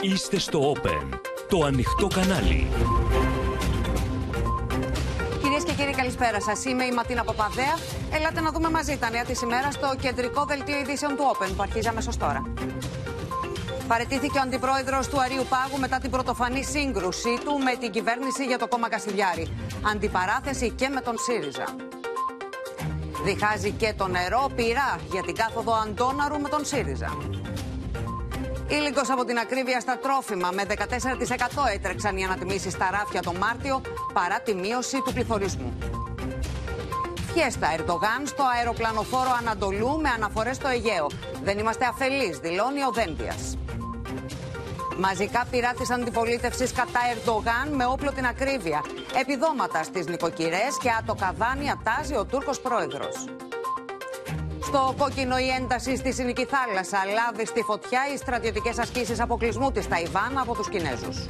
Είστε στο Open, το ανοιχτό κανάλι. Κυρίες και κύριοι, καλησπέρα σας. Είμαι η Ματίνα Παπαδέα. Ελάτε να δούμε μαζί τα νέα της ημέρας στο κεντρικό δελτίο ειδήσεων του Open που αρχίζει αμέσως τώρα. Παρετήθηκε ο αντιπρόεδρος του Αρίου Πάγου μετά την πρωτοφανή σύγκρουσή του με την κυβέρνηση για το κόμμα Κασιδιάρη. Αντιπαράθεση και με τον ΣΥΡΙΖΑ. Διχάζει και το νερό πειρά για την κάθοδο Αντώναρου με τον ΣΥΡΙΖΑ. Ήλικος από την ακρίβεια στα τρόφιμα. Με 14% έτρεξαν οι ανατιμήσεις στα ράφια το Μάρτιο παρά τη μείωση του πληθωρισμού. Φιέστα Ερντογάν στο αεροπλανοφόρο Ανατολού με αναφορές στο Αιγαίο. Δεν είμαστε αφελείς, δηλώνει ο Δένδιας. Μαζικά πειρά της αντιπολίτευσης κατά Ερντογάν με όπλο την ακρίβεια. Επιδόματα στις νοικοκυρές και ατοκαδάνια τάζει ο Τούρκος πρόεδρος. Στο κόκκινο η ένταση στη Συνική Θάλασσα λάβει στη φωτιά οι στρατιωτικές ασκήσεις αποκλεισμού της Ταϊβάν από τους Κινέζους.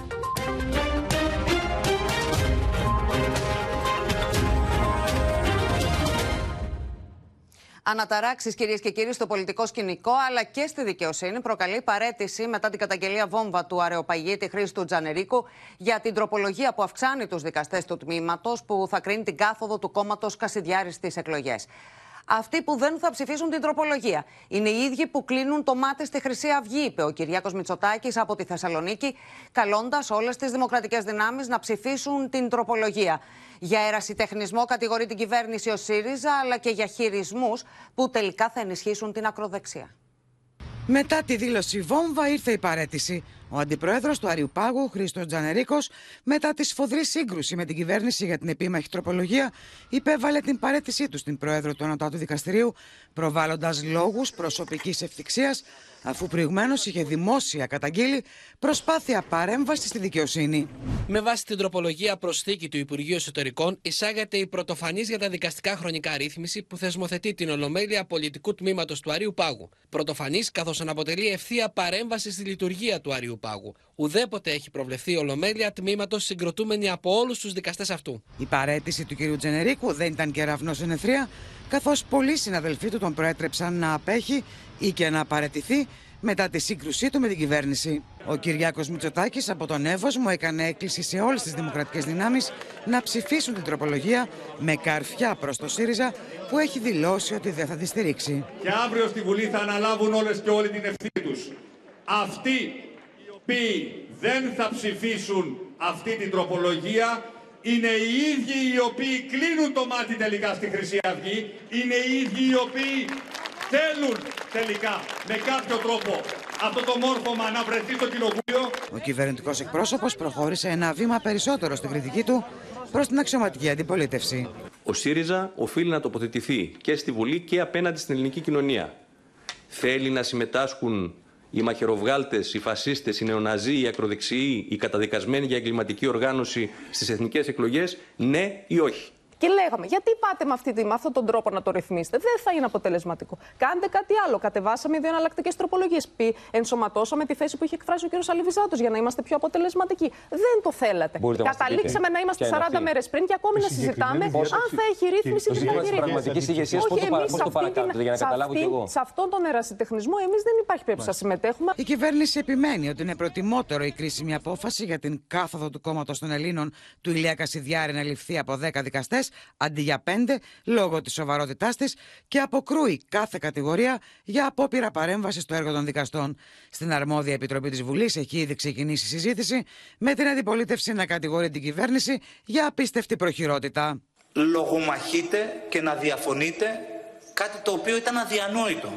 Αναταράξεις, κυρίες και κύριοι, στο πολιτικό σκηνικό αλλά και στη δικαιοσύνη προκαλεί παρέτηση μετά την καταγγελία βόμβα του αρεοπαγίτη Χρήστου Τζανερίκου για την τροπολογία που αυξάνει τους δικαστές του τμήματος που θα κρίνει την κάθοδο του κόμματος Κασιδιάρης στις εκλογές αυτοί που δεν θα ψηφίσουν την τροπολογία. Είναι οι ίδιοι που κλείνουν το μάτι στη Χρυσή Αυγή, είπε ο Κυριάκος Μητσοτάκης από τη Θεσσαλονίκη, καλώντας όλες τις δημοκρατικές δυνάμεις να ψηφίσουν την τροπολογία. Για ερασιτεχνισμό κατηγορεί την κυβέρνηση ο ΣΥΡΙΖΑ, αλλά και για χειρισμούς που τελικά θα ενισχύσουν την ακροδεξιά. Μετά τη δήλωση βόμβα ήρθε η παρέτηση. Ο αντιπρόεδρος του Αριουπάγου, Χρήστος Τζανερίκος, μετά τη σφοδρή σύγκρουση με την κυβέρνηση για την επίμαχη τροπολογία, υπέβαλε την παρέτησή του στην πρόεδρο του Ανωτάτου Δικαστηρίου, προβάλλοντας λόγους προσωπικής ευθυξίας αφού προηγουμένως είχε δημόσια καταγγείλει προσπάθεια παρέμβασης στη δικαιοσύνη. Με βάση την τροπολογία προσθήκη του Υπουργείου Εσωτερικών, εισάγεται η πρωτοφανής για τα δικαστικά χρονικά ρύθμιση που θεσμοθετεί την ολομέλεια πολιτικού τμήματος του Αρίου Πάγου. Πρωτοφανής, καθώς αναποτελεί ευθεία παρέμβαση στη λειτουργία του Αρίου Πάγου. Ουδέποτε έχει προβλεφθεί η ολομέλεια τμήματος συγκροτούμενη από όλους τους δικαστές αυτού. Η παρέτηση του κ. Τζενερίκου δεν ήταν κεραυνό ενεθρία, καθώς πολλοί συναδελφοί του τον προέτρεψαν να απέχει ή και να παρετηθεί μετά τη σύγκρουσή του με την κυβέρνηση. Ο Κυριάκος Μητσοτάκης από τον Εύωσμο έκανε έκκληση σε όλες τις δημοκρατικές δυνάμεις να ψηφίσουν την τροπολογία με καρφιά προς το ΣΥΡΙΖΑ που έχει δηλώσει ότι δεν θα τη στηρίξει. Και αύριο στη Βουλή θα αναλάβουν όλες και όλοι την ευθύνη τους. Αυτοί οι οποίοι δεν θα ψηφίσουν αυτή την τροπολογία είναι οι ίδιοι οι οποίοι κλείνουν το μάτι τελικά στη Χρυσή Αυγή, είναι οι ίδιοι οι οποίοι θέλουν τελικά με κάποιο τρόπο αυτό το μόρφωμα να βρεθεί στο κοινοβούλιο. Ο κυβερνητικός εκπρόσωπος προχώρησε ένα βήμα περισσότερο στην κριτική του προς την αξιωματική αντιπολίτευση. Ο ΣΥΡΙΖΑ οφείλει να τοποθετηθεί και στη Βουλή και απέναντι στην ελληνική κοινωνία. Θέλει να συμμετάσχουν οι μαχαιροβγάλτες, οι φασίστες, οι νεοναζί, οι ακροδεξιοί, οι καταδικασμένοι για εγκληματική οργάνωση στις εθνικές εκλογές, ναι ή όχι. Και λέγαμε, γιατί πάτε με, αυτή, με αυτόν τον τρόπο να το ρυθμίσετε; Δεν θα είναι αποτελεσματικό. Κάντε κάτι άλλο. Κατεβάσαμε δύο εναλλακτικές τροπολογίες. Ενσωματώσαμε τη θέση που είχε εκφράσει ο κ. Αλιβιζάτο για να είμαστε πιο αποτελεσματικοί. Δεν το θέλατε. Μπορείτε Καταλήξαμε να είμαστε 40 μέρες πριν και ακόμη να συζητάμε αν θα έχει ρύθμιση ή δεν θα έχει ρύθμιση. ηγεσίας, πώ το παρακάτω, για να καταλάβω κι εγώ. Σε αυτόν τον ερασιτεχνισμό εμείς δεν υπάρχει περίπτωση να συμμετέχουμε. Η κυβέρνηση επιμένει ότι είναι προτιμότερο η κρίσιμη απόφαση για την κάθοδο του κόμματος των Ελλήνων του Ηλία Κασιδιάρη να ληφθεί από 10 δικαστές αντί για πέντε λόγω της σοβαρότητάς της και αποκρούει κάθε κατηγορία για απόπειρα παρέμβασης στο έργο των δικαστών. Στην αρμόδια επιτροπή της Βουλής έχει ήδη ξεκινήσει συζήτηση με την αντιπολίτευση να κατηγορεί την κυβέρνηση για απίστευτη προχειρότητα. Λογομαχείτε και να διαφωνείτε κάτι το οποίο ήταν αδιανόητο.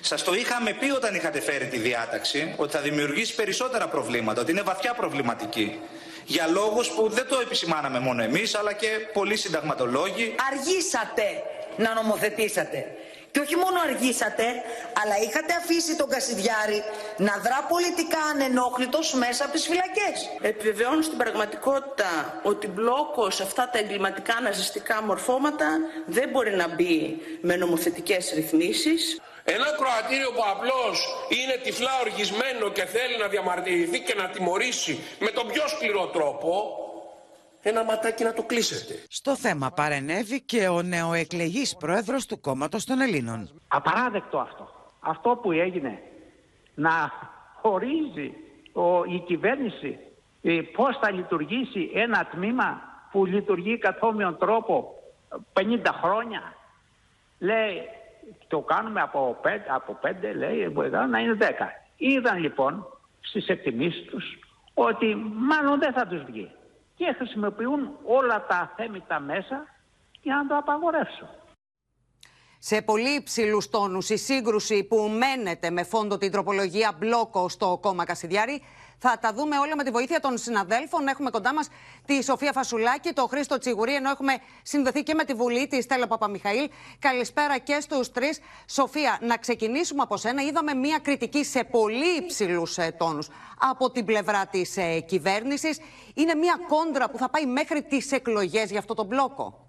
Σας το είχαμε πει όταν είχατε φέρει τη διάταξη ότι θα δημιουργήσει περισσότερα προβλήματα, ότι είναι βαθιά προβληματική για λόγους που δεν το επισημάναμε μόνο εμείς, αλλά και πολλοί συνταγματολόγοι. Αργήσατε να νομοθετήσατε. Και όχι μόνο αργήσατε, αλλά είχατε αφήσει τον Κασιδιάρη να δρά πολιτικά ανενόχλητος μέσα από τις φυλακές. Επιβεβαιώνω στην πραγματικότητα ότι μπλόκος σε αυτά τα εγκληματικά ναζιστικά μορφώματα δεν μπορεί να μπει με νομοθετικές ρυθμίσεις. Ένα κροατήριο που απλώς είναι τυφλά οργισμένο και θέλει να διαμαρτυρηθεί και να τιμωρήσει με τον πιο σκληρό τρόπο, ένα ματάκι να το κλείσετε. Στο θέμα παρενέβη και ο νεοεκλεγής πρόεδρος του κόμματος των Ελλήνων. Απαράδεκτο αυτό. Αυτό που έγινε να χωρίζει ο, η κυβέρνηση ε, πώς θα λειτουργήσει ένα τμήμα που λειτουργεί καθόμοιον τρόπο 50 χρόνια. Λέει, το κάνουμε από 5, από 5 λέει, μπορεί να είναι 10. Είδαν λοιπόν στις εκτιμήσεις τους ότι μάλλον δεν θα τους βγει. Και χρησιμοποιούν όλα τα θέμητα μέσα για να το απαγορεύσουν. Σε πολύ υψηλούς τόνους, η σύγκρουση που μένεται με φόντο την τροπολογία μπλόκο στο κόμμα Κασιδιάρη. Θα τα δούμε όλα με τη βοήθεια των συναδέλφων. Έχουμε κοντά μας τη Σοφία Φασουλάκη, το Χρήστο Τσιγουρή, ενώ έχουμε συνδεθεί και με τη Βουλή, τη Στέλλα Παπαμιχαήλ. Καλησπέρα και στους τρεις. Σοφία, να ξεκινήσουμε από σένα. Είδαμε μία κριτική σε πολύ υψηλούς ε, τόνους από την πλευρά της ε, κυβέρνησης. Είναι μία κόντρα που θα πάει μέχρι τις εκλογές για αυτό το μπλόκο.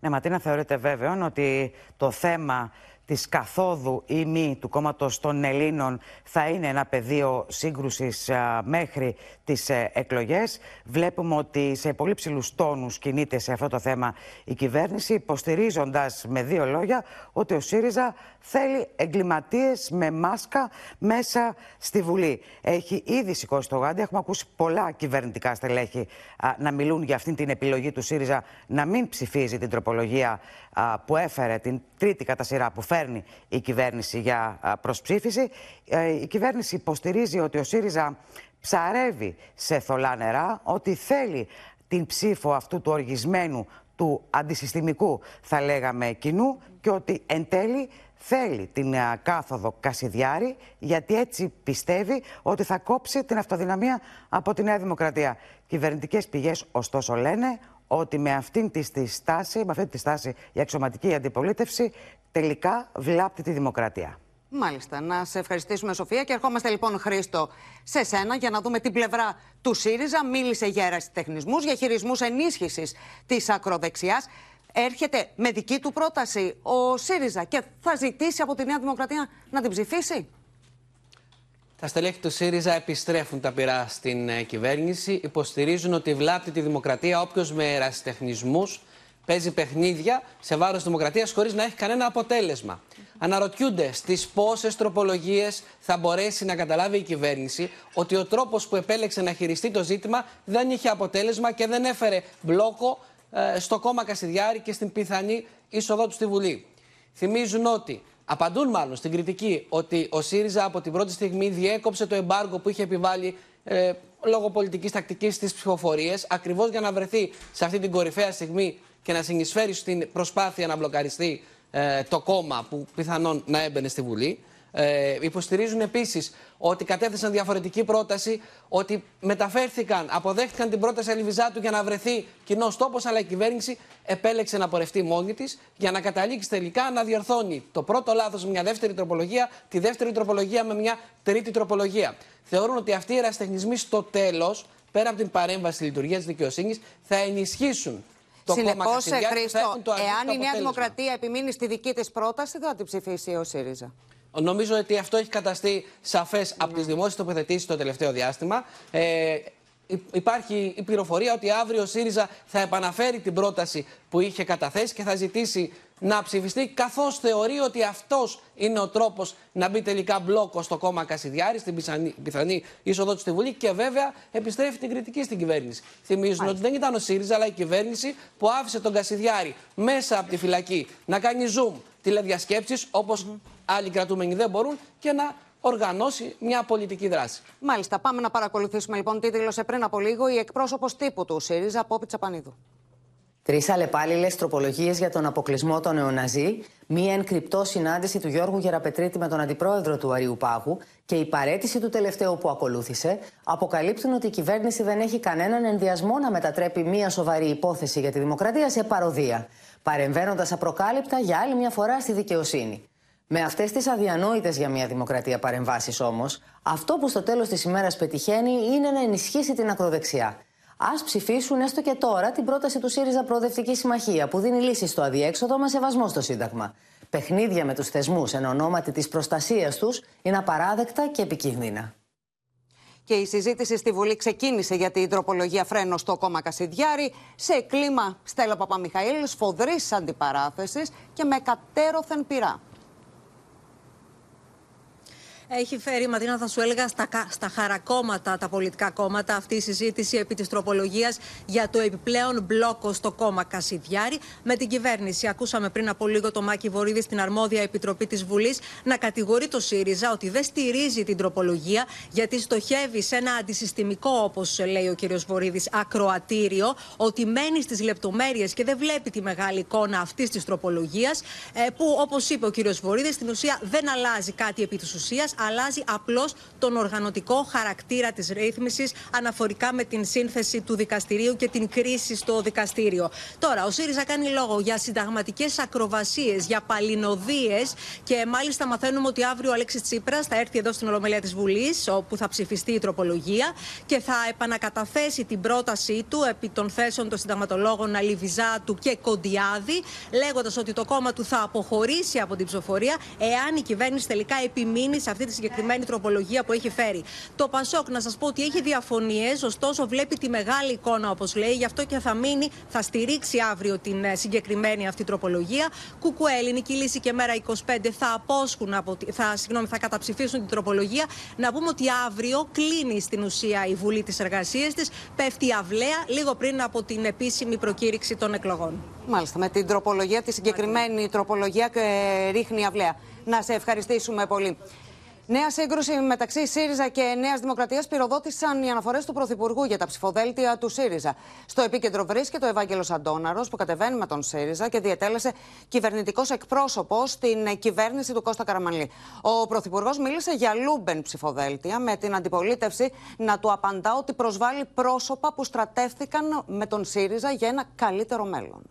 Ναι, Ματίνα, θεωρείται βέβαιο ότι το θέμα της καθόδου ή μη του κόμματος των Ελλήνων θα είναι ένα πεδίο σύγκρουσης μέχρι τις ε, εκλογές. Βλέπουμε ότι σε πολύ ψηλούς τόνους κινείται σε αυτό το θέμα η κυβέρνηση, υποστηρίζοντας με δύο λόγια ότι ο ΣΥΡΙΖΑ θέλει εγκληματίες με μάσκα μέσα στη Βουλή. Έχει ήδη σηκώσει το γάντι. Έχουμε ακούσει πολλά κυβερνητικά στελέχη να μιλούν για αυτήν την επιλογή του ΣΥΡΙΖΑ να μην ψηφίζει την τροπολογία που έφερε την τρίτη κατά σειρά που φέρνει η κυβέρνηση για προσψήφιση. Ε, η κυβέρνηση υποστηρίζει ότι ο ΣΥΡΙΖΑ ψαρεύει σε θολά νερά, ότι θέλει την ψήφο αυτού του οργισμένου, του αντισυστημικού θα λέγαμε κοινού και ότι εν τέλει θέλει την κάθοδο Κασιδιάρη γιατί έτσι πιστεύει ότι θα κόψει την αυτοδυναμία από τη Νέα Δημοκρατία. Κυβερνητικές πηγές ωστόσο λένε ότι με αυτήν τη, στάση, με αυτή τη στάση η αξιωματική αντιπολίτευση τελικά βλάπτει τη δημοκρατία. Μάλιστα. Να σε ευχαριστήσουμε, Σοφία. Και ερχόμαστε λοιπόν, Χρήστο, σε σένα για να δούμε την πλευρά του ΣΥΡΙΖΑ. Μίλησε για ερασιτεχνισμού, για χειρισμούς ενίσχυσης της ακροδεξιάς. Έρχεται με δική του πρόταση ο ΣΥΡΙΖΑ και θα ζητήσει από τη Νέα Δημοκρατία να την ψηφίσει; Τα στελέχη του ΣΥΡΙΖΑ επιστρέφουν τα πειρά στην ε, κυβέρνηση. Υποστηρίζουν ότι βλάπτει τη δημοκρατία όποιος με ερασιτεχνισμού παίζει παιχνίδια σε βάρος δημοκρατίας χωρίς να έχει κανένα αποτέλεσμα. Αναρωτιούνται στις πόσες τροπολογίες θα μπορέσει να καταλάβει η κυβέρνηση ότι ο τρόπος που επέλεξε να χειριστεί το ζήτημα δεν είχε αποτέλεσμα και δεν έφερε μπλόκο ε, στο κόμμα Κασιδιάρη και στην πιθανή είσοδό του στη Βουλή. Θυμίζουν ότι απαντούν μάλλον στην κριτική ότι ο ΣΥΡΙΖΑ από την πρώτη στιγμή διέκοψε το εμπάργκο που είχε επιβάλει ε, λόγω πολιτικής τακτικής στι ψηφοφορίε, ακριβώς για να βρεθεί σε αυτή την κορυφαία στιγμή και να συνεισφέρει στην προσπάθεια να μπλοκαριστεί ε, το κόμμα που πιθανόν να έμπαινε στη Βουλή. Ε, υποστηρίζουν επίσης ότι κατέθεσαν διαφορετική πρόταση, ότι μεταφέρθηκαν, αποδέχτηκαν την πρόταση Αλιβιζάτου για να βρεθεί κοινός τόπος, αλλά η κυβέρνηση επέλεξε να πορευτεί μόνη της για να καταλήξει τελικά να διορθώνει το πρώτο λάθος με μια δεύτερη τροπολογία, τη δεύτερη τροπολογία με μια τρίτη τροπολογία. Θεωρούν ότι αυτοί οι ερασιτεχνισμοί στο τέλος, πέρα από την παρέμβαση λειτουργία της δικαιοσύνης, θα ενισχύσουν το Συνεπώς, Χρήστο, εάν η Νέα Δημοκρατία επιμείνει στη δική της πρόταση, δεν θα την ψηφίσει ο ΣΥΡΙΖΑ. Νομίζω ότι αυτό έχει καταστεί σαφές από τις δημόσιες τοποθετήσεις το τελευταίο διάστημα. Ε, υπάρχει η πληροφορία ότι αύριο ο ΣΥΡΙΖΑ θα επαναφέρει την πρόταση που είχε καταθέσει και θα ζητήσει να ψηφιστεί, καθώς θεωρεί ότι αυτός είναι ο τρόπος να μπει τελικά μπλόκο στο κόμμα Κασιδιάρης, στην πιθανή, πιθανή είσοδο του στη Βουλή και βέβαια επιστρέφει την κριτική στην κυβέρνηση. Θυμίζουν ότι δεν ήταν ο ΣΥΡΙΖΑ, αλλά η κυβέρνηση που άφησε τον Κασιδιάρη μέσα από τη φυλακή να κάνει zoom τηλεδιασκέψεις, όπως άλλοι κρατούμενοι δεν μπορούν, και να οργανώσει μια πολιτική δράση. Μάλιστα. Πάμε να παρακολουθήσουμε λοιπόν τι δήλωσε πριν από λίγο η εκπρόσωπος τύπου του ΣΥΡΙΖΑ, Πόπη Τσαπανίδου. Τρεις αλλεπάλληλες τροπολογίες για τον αποκλεισμό των νεοναζί, μία ενκρυπτό συνάντηση του Γιώργου Γεραπετρίτη με τον αντιπρόεδρο του Αριού Πάγου και η παρέτηση του τελευταίου που ακολούθησε αποκαλύπτουν ότι η κυβέρνηση δεν έχει κανέναν ενδιασμό να μετατρέπει μία σοβαρή υπόθεση για τη δημοκρατία σε παροδία, παρεμβαίνοντας απροκάλυπτα για άλλη μια φορά στη δικαιοσύνη. Με αυτές τις αδιανόητες για μια δημοκρατία παρεμβάσεις όμως, αυτό που στο τέλος της ημέρας πετυχαίνει είναι να ενισχύσει την ακροδεξιά. Α ψηφίσουν έστω και τώρα την πρόταση του ΣΥΡΙΖΑ Προοδευτική Συμμαχία που δίνει λύση στο αδιέξοδο με σεβασμό στο Σύνταγμα. Παιχνίδια με τους θεσμούς εν ονόματι της προστασίας τους είναι απαράδεκτα και επικίνδυνα. Και η συζήτηση στη Βουλή ξεκίνησε για την τροπολογία φρένο στο κόμμα Κασιδιάρη σε κλίμα Στέλλα Παπαμιχαήλ, σφοδρής αντιπαράθεσης και με κατέρωθεν πειρά. Έχει φέρει, Ματίνα, θα σου έλεγα, στα, στα χαρακόμματα τα πολιτικά κόμματα αυτή η συζήτηση επί της τροπολογίας για το επιπλέον μπλόκο στο κόμμα Κασιδιάρη με την κυβέρνηση. Ακούσαμε πριν από λίγο το Μάκη Βορύδη στην αρμόδια επιτροπή της Βουλής να κατηγορεί το ΣΥΡΙΖΑ ότι δεν στηρίζει την τροπολογία γιατί στοχεύει σε ένα αντισυστημικό, όπως λέει ο κ. Βορύδης, ακροατήριο, ότι μένει στις λεπτομέρειες και δεν βλέπει τη μεγάλη εικόνα αυτής της τροπολογίας, ε, που όπως είπε ο κ. Βορύδης, στην ουσία δεν αλλάζει κάτι επί της ουσίας, αλλάζει απλώς τον οργανωτικό χαρακτήρα της ρύθμισης αναφορικά με την σύνθεση του δικαστηρίου και την κρίση στο δικαστήριο. Τώρα, ο ΣΥΡΙΖΑ κάνει λόγο για συνταγματικές ακροβασίες, για παλινοδίες και μάλιστα μαθαίνουμε ότι αύριο ο Αλέξης Τσίπρας θα έρθει εδώ στην Ολομέλεια της Βουλής, όπου θα ψηφιστεί η τροπολογία και θα επανακαταθέσει την πρότασή του επί των θέσεων των συνταγματολόγων Αλιβιζάτου και Κοντιάδη, λέγοντας ότι το κόμμα του θα αποχωρήσει από την ψηφοφορία εάν η κυβέρνηση τελικά επιμείνει σε αυτή τη συγκεκριμένη τροπολογία που έχει φέρει. Το Πασόκ, να σας πω ότι έχει διαφωνίες, ωστόσο βλέπει τη μεγάλη εικόνα, όπως λέει, γι' αυτό και θα μείνει, θα στηρίξει αύριο την ε, συγκεκριμένη αυτή τροπολογία. Κουκουέ, Ελληνική Λύση και Μέρα 25 θα απόσχουν, από, θα, συγγνώμη, θα καταψηφίσουν την τροπολογία. Να πούμε ότι αύριο κλείνει στην ουσία η Βουλή της εργασίας της, πέφτει αυλαία λίγο πριν από την επίσημη προκήρυξη των εκλογών. Μάλιστα, με την τροπολογία, τη συγκεκριμένη τροπολογία ε, ρίχνει αυλαία. Να σε ευχαριστήσουμε πολύ. Νέα σύγκρουση μεταξύ ΣΥΡΙΖΑ και Νέας Δημοκρατίας πυροδότησαν οι αναφορές του Πρωθυπουργού για τα ψηφοδέλτια του ΣΥΡΙΖΑ. Στο επίκεντρο βρίσκεται ο Ευάγγελος Αντόναρο, που κατεβαίνει με τον ΣΥΡΙΖΑ και διετέλεσε κυβερνητικός εκπρόσωπος στην κυβέρνηση του Κώστα Καραμανλή. Ο Πρωθυπουργός μίλησε για λούμπεν ψηφοδέλτια, με την αντιπολίτευση να του απαντά ότι προσβάλλει πρόσωπα που στρατεύθηκαν με τον ΣΥΡΙΖΑ για ένα καλύτερο μέλλον.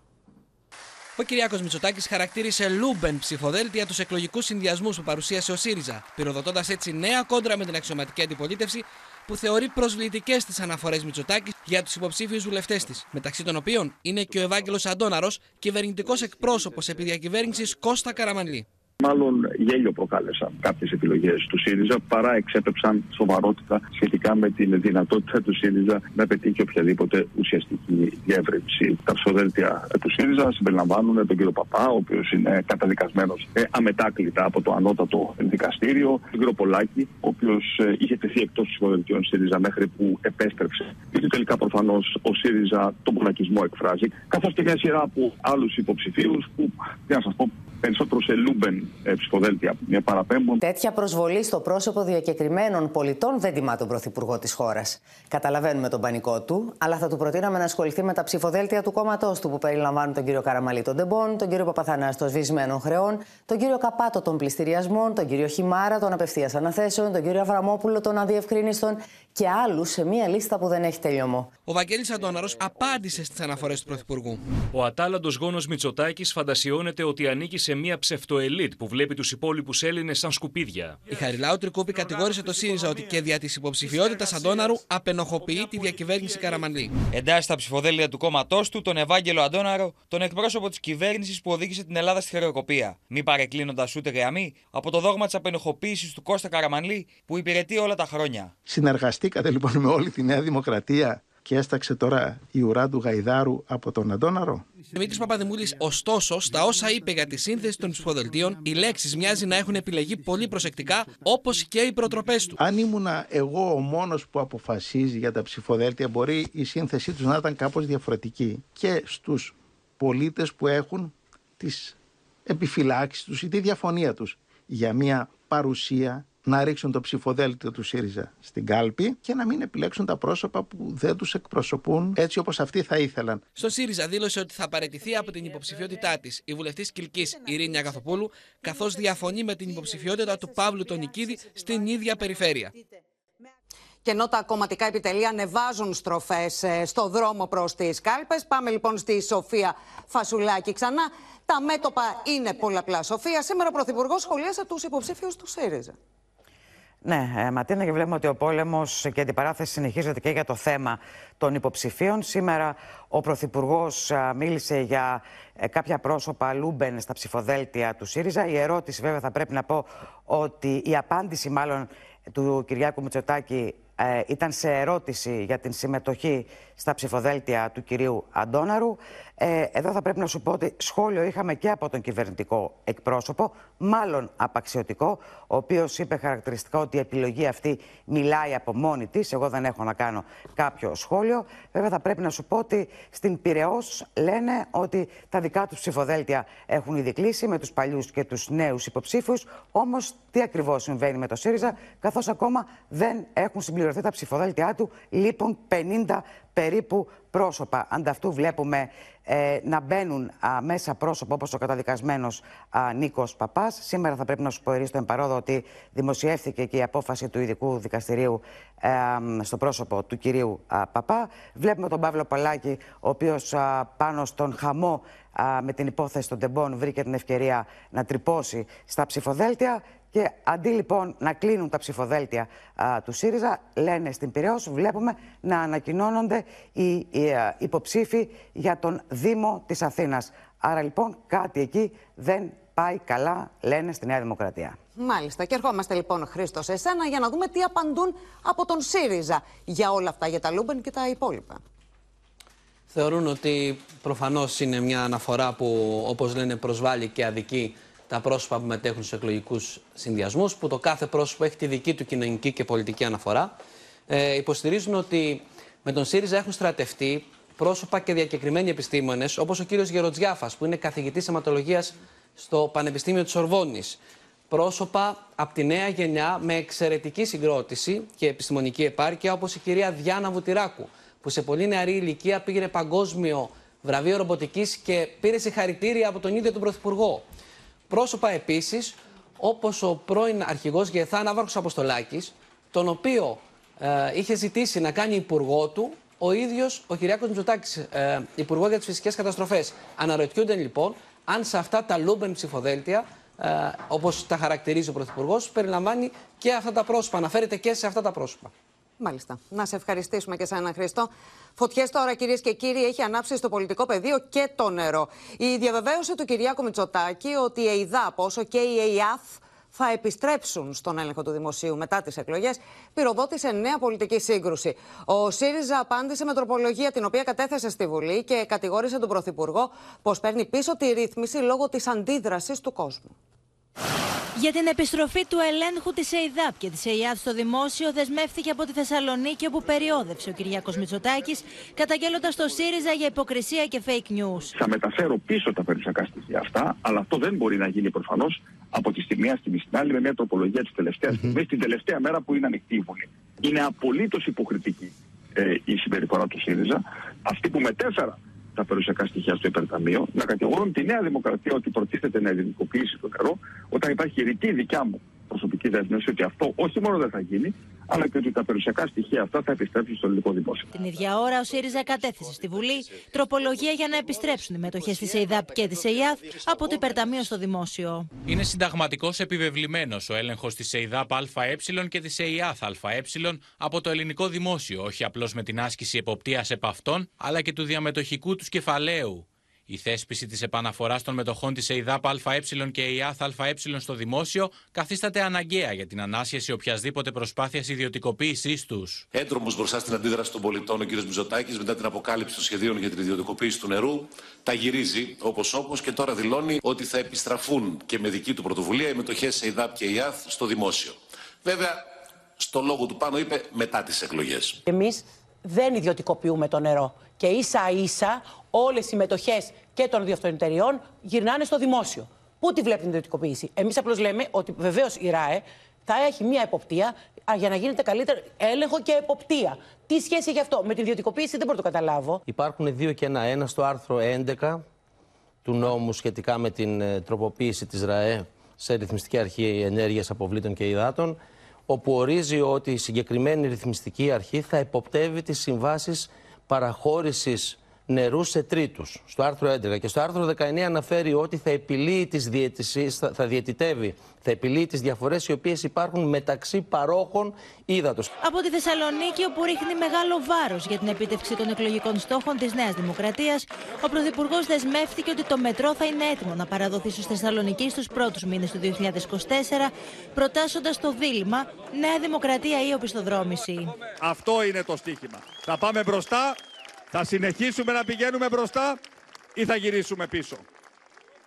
Ο Κυριάκος Μητσοτάκης χαρακτήρισε λούμπεν ψηφοδέλτια τους εκλογικούς συνδυασμούς που παρουσίασε ο ΣΥΡΙΖΑ, πυροδοτώντας έτσι νέα κόντρα με την αξιωματική αντιπολίτευση που θεωρεί προσβλητικές τις αναφορές Μητσοτάκης για τους υποψήφιους βουλευτές της, μεταξύ των οποίων είναι και ο Ευάγγελος Αντώναρος, κυβερνητικός εκπρόσωπος επί διακυβέρνησης Κώστα Καραμανλή. Μάλλον γέλιο προκάλεσαν κάποιες επιλογές του ΣΥΡΙΖΑ παρά εξέπεμψαν σοβαρότητα σχετικά με την δυνατότητα του ΣΥΡΙΖΑ να πετύχει οποιαδήποτε ουσιαστική διεύρυνση. Τα ψηφοδέλτια του ΣΥΡΙΖΑ συμπεριλαμβάνουν τον κύριο Παππά, ο οποίος είναι καταδικασμένος ε, αμετάκλητα από το ανώτατο δικαστήριο, τον κύριο Πολάκη, ο οποίος ε, είχε τεθεί εκτός ψηφοδελτίων ΣΥΡΙΖΑ μέχρι που επέστρεψε. Και τελικά προφανώς ο ΣΥΡΙΖΑ τον πολακισμό εκφράζει, καθώς και μια σειρά από άλλους υποψηφίους που, τι να σας πω, περισσότερο σε λούμπεν ε, ψηφοδέλτια μια παραπέμπουν. Τέτοια προσβολή στο πρόσωπο διακεκριμένων πολιτών δεν τιμά τον Πρωθυπουργό της χώρας. Καταλαβαίνουμε τον πανικό του, αλλά θα του προτείναμε να ασχοληθεί με τα ψηφοδέλτια του κόμματό του που περιλαμβάνουν τον κύριο Καραμανλή των Τεμπών, τον κύριο Παπαθανάση των σβησμένων χρεών, τον κύριο Καππάτο των πλειστηριασμών, τον κύριο Χειμάρα των απευθείας αναθέσεων, τον κύριο Αβραμόπουλο των αδιευκρίνιστων και άλλου σε μία λίστα που δεν έχει τελειωμό. Ο Βαγγέλης Αντώναρος απάντησε στις αναφορές του Πρωθυπουργού. Ο ατάλλαντος γόνος Μητσοτάκης φαντασιώνεται ότι ανήκει σε μία ψευτοελίτ που βλέπει τους υπόλοιπους Έλληνες σαν σκουπίδια. Η Χαριλάου Τρικούπη κατηγόρησε το ΣΥΡΙΖΑ ότι και δια της υποψηφιότητας Αντώναρου απενοχοποιεί τη διακυβέρνηση Καραμανλή. Εντάσσει στα ψηφοδέλτια του κόμματός του τον Ευάγγελο Αντώναρο, τον εκπρόσωπο της κυβέρνησης που οδήγησε την Ελλάδα στη χρεοκοπία. Μη παρεκκλίνοντας ούτε γραμμή από το δόγμα της απενοχοποίησης του Κώστα Καραμανλή που υπηρετεί όλα τα χρόνια. Συνεργαστήκατε λοιπόν με όλη τη Νέα Δημοκρατία και έσταξε τώρα η ουρά του Γαϊδάρου από τον Αντόναρο. Δημήτρης Παπαδημούλης, ωστόσο, στα όσα είπε για τη σύνθεση των ψηφοδελτίων, οι λέξεις μοιάζει να έχουν επιλεγεί πολύ προσεκτικά, όπως και οι προτροπές του. Αν ήμουνα εγώ ο μόνος που αποφασίζει για τα ψηφοδέλτια, μπορεί η σύνθεσή τους να ήταν κάπως διαφορετική και στους πολίτες που έχουν τις επιφυλάξεις τους ή τη διαφωνία τους για μια παρουσία να ρίξουν το ψηφοδέλτιο του ΣΥΡΙΖΑ στην κάλπη και να μην επιλέξουν τα πρόσωπα που δεν τους εκπροσωπούν έτσι όπως αυτοί θα ήθελαν. Στο ΣΥΡΙΖΑ δήλωσε ότι θα παραιτηθεί από την υποψηφιότητά της η βουλευτής Κυλκής Ειρήνη Αγαθοπούλου, καθώς διαφωνεί με την υποψηφιότητα του Παύλου Τονικίδη στην ίδια περιφέρεια. Και ενώ τα κομματικά επιτελεία ανεβάζουν στροφές ε, στο δρόμο προς τις κάλπες, πάμε λοιπόν στη Σοφία Φασουλάκη ξανά. Τα μέτωπα είναι πολλαπλά. Σοφία, σήμερα ο Πρωθυπουργός σχολίασε τους υποψήφιους του ΣΥΡΙΖΑ. Ναι, ε, Ματίνα, και βλέπουμε ότι ο πόλεμος και η αντιπαράθεση συνεχίζεται και για το θέμα των υποψηφίων. Σήμερα ο Πρωθυπουργός μίλησε για ε, κάποια πρόσωπα λούμπεν στα ψηφοδέλτια του ΣΥΡΙΖΑ. Η ερώτηση, βέβαια, θα πρέπει να πω ότι η απάντηση, μάλλον του Κυριάκου Μητσοτάκη ε, ήταν σε ερώτηση για την συμμετοχή στα ψηφοδέλτια του κυρίου Αντώναρου. Ε, εδώ θα πρέπει να σου πω ότι σχόλιο είχαμε και από τον κυβερνητικό εκπρόσωπο, μάλλον απαξιωτικό, ο οποίος είπε χαρακτηριστικά ότι η επιλογή αυτή μιλάει από μόνη της. Εγώ δεν έχω να κάνω κάποιο σχόλιο. Βέβαια, θα πρέπει να σου πω ότι στην Πυραιό λένε ότι τα δικά τους ψηφοδέλτια έχουν ήδη κλείσει με τους παλιούς και τους νέους υποψήφιου. Όμως, τι ακριβώς συμβαίνει με το ΣΥΡΙΖΑ, καθώς ακόμα δεν έχουν συμπληρωθεί τα ψηφοδέλτια του. Λείπουν 50 περίπου πρόσωπα. Ανταυτού βλέπουμε ε, να μπαίνουν μέσα πρόσωπα όπως ο καταδικασμένος α, Νίκος Παπάς. Σήμερα θα πρέπει να σου πω στο εμπαρόδο ότι δημοσιεύθηκε και η απόφαση του ειδικού δικαστηρίου ε, στο πρόσωπο του κυρίου Παπά. Βλέπουμε τον Παύλο Παλάκη, ο οποίος πάνω στον χαμό με την υπόθεση των τεμπών βρήκε την ευκαιρία να τρυπώσει στα ψηφοδέλτια. Και αντί λοιπόν να κλείνουν τα ψηφοδέλτια του ΣΥΡΙΖΑ, λένε στην Πυραιός, βλέπουμε να ανακοινώνονται οι, οι υποψήφιοι για τον Δήμο της Αθήνας. Άρα λοιπόν κάτι εκεί δεν πάει καλά, λένε στη Νέα Δημοκρατία. Μάλιστα. Και ερχόμαστε λοιπόν, Χρήστο, σε εσένα για να δούμε τι απαντούν από τον ΣΥΡΙΖΑ για όλα αυτά, για τα λούμπεν και τα υπόλοιπα. Θεωρούν ότι προφανώς είναι μια αναφορά που, όπως λένε, προσβάλλει και αδικεί τα πρόσωπα που μετέχουν στους εκλογικούς συνδυασμούς, που το κάθε πρόσωπο έχει τη δική του κοινωνική και πολιτική αναφορά. Ε, υποστηρίζουν ότι με τον ΣΥΡΙΖΑ έχουν στρατευτεί πρόσωπα και διακεκριμένοι επιστήμονες, όπως ο κύριος Γεροτζιάφα, που είναι καθηγητής αιματολογία στο Πανεπιστήμιο της Ορβόνης. Πρόσωπα από τη νέα γενιά με εξαιρετική συγκρότηση και επιστημονική επάρκεια, όπως η κυρία Διάνα Βουτυράκου, που σε πολύ νεαρή ηλικία πήγε παγκόσμιο βραβείο ρομποτικής και πήρε συγχαρητήρια από τον ίδιο τον Πρωθυπουργό. Πρόσωπα επίσης, όπως ο πρώην αρχηγός ΓΕΘΑ Ναύαρχο Αποστολάκης, τον οποίο ε, είχε ζητήσει να κάνει υπουργό του ο ίδιος ο Κυριάκος Μητσοτάκης, ε, υπουργός για τις φυσικές καταστροφές. Αναρωτιούνται λοιπόν αν σε αυτά τα λούμπεν ψηφοδέλτια, ε, όπως τα χαρακτηρίζει ο Πρωθυπουργός, περιλαμβάνει και αυτά τα πρόσωπα. Αναφέρεται και σε αυτά τα πρόσωπα. Μάλιστα. Να σε ευχαριστήσουμε και σαν Χριστό. Φωτιές τώρα, κυρίες και κύριοι, έχει ανάψει στο πολιτικό πεδίο και το νερό. Η διαβεβαίωση του Κυριάκου Μητσοτάκη ότι η ΕΙΔΑΠ όσο και η ΕΙΑΘ θα επιστρέψουν στον έλεγχο του δημοσίου μετά τις εκλογές, πυροδότησε νέα πολιτική σύγκρουση. Ο ΣΥΡΙΖΑ απάντησε με τροπολογία την οποία κατέθεσε στη Βουλή και κατηγόρησε τον Πρωθυπουργό πως παίρνει πίσω τη ρύθμιση λόγω της αντίδρασης του κόσμου. Για την επιστροφή του ελέγχου της ΕΙΔΑΠ και της ΕΙΑΔ στο δημόσιο, δεσμεύτηκε από τη Θεσσαλονίκη, όπου περιόδευσε ο Κυριάκος Μητσοτάκης, καταγγέλλοντας το ΣΥΡΙΖΑ για υποκρισία και fake news. Θα μεταφέρω πίσω τα περιουσιακά στοιχεία αυτά, αλλά αυτό δεν μπορεί να γίνει προφανώς από τη στιγμή στιγμή στην άλλη με μια τροπολογία της τελευταίας mm-hmm. στιγμής, την τελευταία μέρα που είναι ανοιχτή η Βουλή. Είναι απολύτως υποκριτική ε, η συμπεριφορά του ΣΥΡΙΖΑ. Αυτοί που μετέφεραν τα περιουσιακά στοιχεία στο υπερταμείο, να κατηγορούν τη Νέα Δημοκρατία ότι προτίθεται να ιδιωτικοποιήσει το νερό, όταν υπάρχει ρητή δικιά μου προσωπική δέσμευση ότι αυτό όχι μόνο δεν θα γίνει, αλλά και ότι τα περιουσιακά στοιχεία αυτά θα επιστρέψουν στο ελληνικό δημόσιο. Την ίδια ώρα, ο ΣΥΡΙΖΑ κατέθεσε στη Βουλή τροπολογία για να επιστρέψουν οι μετοχές της ΕΙΔΑΠ και της ΕΙΑΘ από το υπερταμείο στο δημόσιο. Είναι συνταγματικός επιβεβλημένος ο έλεγχος της ΕΙΔΑΠ ΑΕ και της ΕΙΑΘ ΑΕ από το ελληνικό δημόσιο, όχι απλώς με την άσκηση εποπτείας επ' αυτών, αλλά και του διαμετοχικού τους κεφαλαίου. Η θέσπιση της επαναφοράς των μετοχών της ΕΙΔΑΠ ΑΕ και ΕΙΑΘ ΑΕ στο δημόσιο καθίσταται αναγκαία για την ανάσχεση οποιασδήποτε προσπάθειας ιδιωτικοποίησής τους. Έντρομος μπροστά στην αντίδραση των πολιτών, ο κ. Μιζωτάκη, μετά την αποκάλυψη των σχεδίων για την ιδιωτικοποίηση του νερού, τα γυρίζει όπως όπως και τώρα δηλώνει ότι θα επιστραφούν και με δική του πρωτοβουλία οι μετοχές ΕΙΔΑΠ και ΕΙΑΘ στο δημόσιο. Βέβαια, στο λόγο του πάνω είπε μετά τις εκλογές. Εμείς δεν ιδιωτικοποιούμε το νερό. Και ίσα ίσα όλες οι μετοχέ και των δύο αυτών εταιριών γυρνάνε στο δημόσιο. Πού τη βλέπει την ιδιωτικοποίηση; Εμείς απλώς λέμε ότι βεβαίως η ΡΑΕ θα έχει μία εποπτεία για να γίνεται καλύτερο έλεγχο και εποπτεία. Τι σχέση έχει αυτό; Με την ιδιωτικοποίηση, δεν μπορώ να το καταλάβω. Υπάρχουν δύο και ένα. Ένα στο άρθρο 11 του νόμου σχετικά με την ε, τροποποίηση της ΡΑΕ σε ρυθμιστική αρχή ενέργειας αποβλήτων και υδάτων, όπου ορίζει ότι η συγκεκριμένη ρυθμιστική αρχή θα υποπτεύει τις συμβάσεις παραχώρησης νερού σε τρίτους, στο άρθρο 11. Και στο άρθρο 19 αναφέρει ότι θα επιλύει τις διαιτησίες, θα, θα διαιτητεύει, θα επιλύει τις διαφορές οι οποίες υπάρχουν μεταξύ παρόχων ύδατος. Από τη Θεσσαλονίκη, όπου ρίχνει μεγάλο βάρος για την επίτευξη των εκλογικών στόχων της Νέας Δημοκρατίας, ο Πρωθυπουργός δεσμεύτηκε ότι το μετρό θα είναι έτοιμο να παραδοθεί στους Θεσσαλονίκη στου πρώτους μήνες του 2024, προτάσσοντας το δίλημα Νέα Δημοκρατία ή οπισθοδρόμηση. Αυτό είναι το στίχημα. Θα πάμε μπροστά θα συνεχίσουμε να πηγαίνουμε μπροστά ή θα γυρίσουμε πίσω.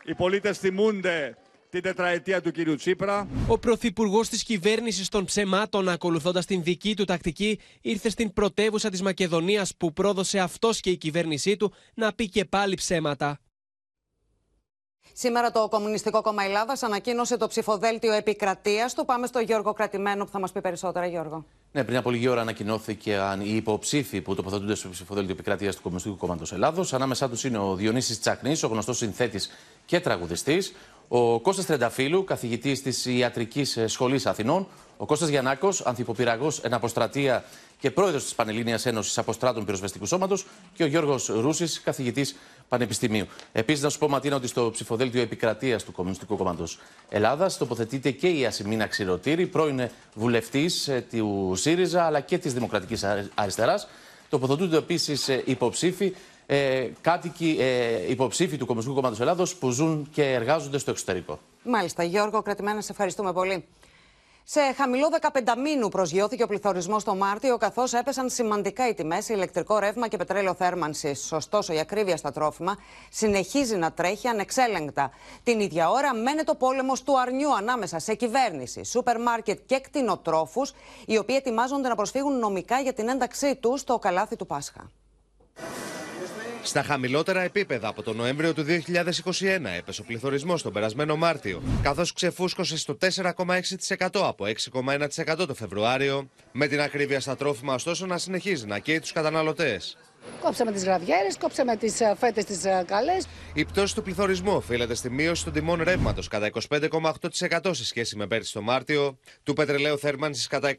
Οι πολίτες θυμούνται την τετραετία του κυρίου Τσίπρα. Ο πρωθυπουργός της κυβέρνησης των ψεμάτων, ακολουθώντας την δική του τακτική, ήρθε στην πρωτεύουσα της Μακεδονίας που πρόδωσε αυτός και η κυβέρνησή του να πει και πάλι ψέματα. Σήμερα το Κομμουνιστικό Κόμμα Ελλάδας ανακοίνωσε το ψηφοδέλτιο επικρατείας του. Πάμε στο Γιώργο Κρατημένο που θα μας πει περισσότερα, Γιώργο. Ναι, πριν από λίγη ώρα ανακοινώθηκε αν οι υποψήφοι που τοποθετούνται στο ψηφοδέλτιο επικρατείας του Κομμουνιστικού Κόμματος Ελλάδος. Ανάμεσά τους είναι ο Διονύσης Τσακνή, ο γνωστός συνθέτης και τραγουδιστής, ο Κώστας Τρενταφύλου, καθηγητής της Ιατρικής Σχολής Αθηνών, ο Κώστας Γιαννάκος, ανθυποπυραγός εν αποστρατεία και πρόεδρος της Πανελλήνια Ένωσης Αποστράτων Πυροσβεστικού Σώματος και ο Γιώργος Ρούσης, καθηγητής Πανεπιστημίου. Επίσης, να σου πω, Ματίνα, ότι στο ψηφοδέλτιο επικρατείας του Κομμουνιστικού Κόμματος Ελλάδας τοποθετείται και η Ασημίνα Ξηρωτήρη, πρώην βουλευτής ε, του ΣΥΡΙΖΑ αλλά και της Δημοκρατικής Αριστεράς. Τοποθετούνται επίσης ε, υποψήφοι ε, κάτοικοι ε, υποψήφοι του Κομμουνιστικού Κόμματος Ελλάδος που ζουν και εργάζονται στο εξωτερικό. Μάλιστα. Γιώργο, κρατημένα, σε ευχαριστούμε πολύ. Σε χαμηλό 15 μήνου προσγειώθηκε ο πληθωρισμός το Μάρτιο, καθώς έπεσαν σημαντικά οι τιμές σε ηλεκτρικό ρεύμα και πετρέλαιο θέρμανσης. Ωστόσο, η ακρίβεια στα τρόφιμα συνεχίζει να τρέχει ανεξέλεγκτα. Την ίδια ώρα μένεται ο πόλεμο του αρνιού ανάμεσα σε κυβέρνηση, σούπερ μάρκετ και κτηνοτρόφους, οι οποίοι ετοιμάζονται να προσφύγουν νομικά για την ένταξή τους στο καλάθι του Πάσχα. Στα χαμηλότερα επίπεδα από τον Νοέμβριο του 2021 έπεσε ο πληθωρισμός τον περασμένο Μάρτιο, καθώς ξεφούσκωσε στο 4,6% από 6,1% το Φεβρουάριο, με την ακρίβεια στα τρόφιμα ωστόσο να συνεχίζει να καίει τους καταναλωτές. Κόψαμε τις γραβιέρες, κόψαμε τις ε, φέτες τις ε, καλές. Η πτώση του πληθωρισμού οφείλεται στη μείωση των τιμών ρεύματος κατά 25,8% σε σχέση με πέρσι το Μάρτιο, του πετρελαίου θέρμανσης κατά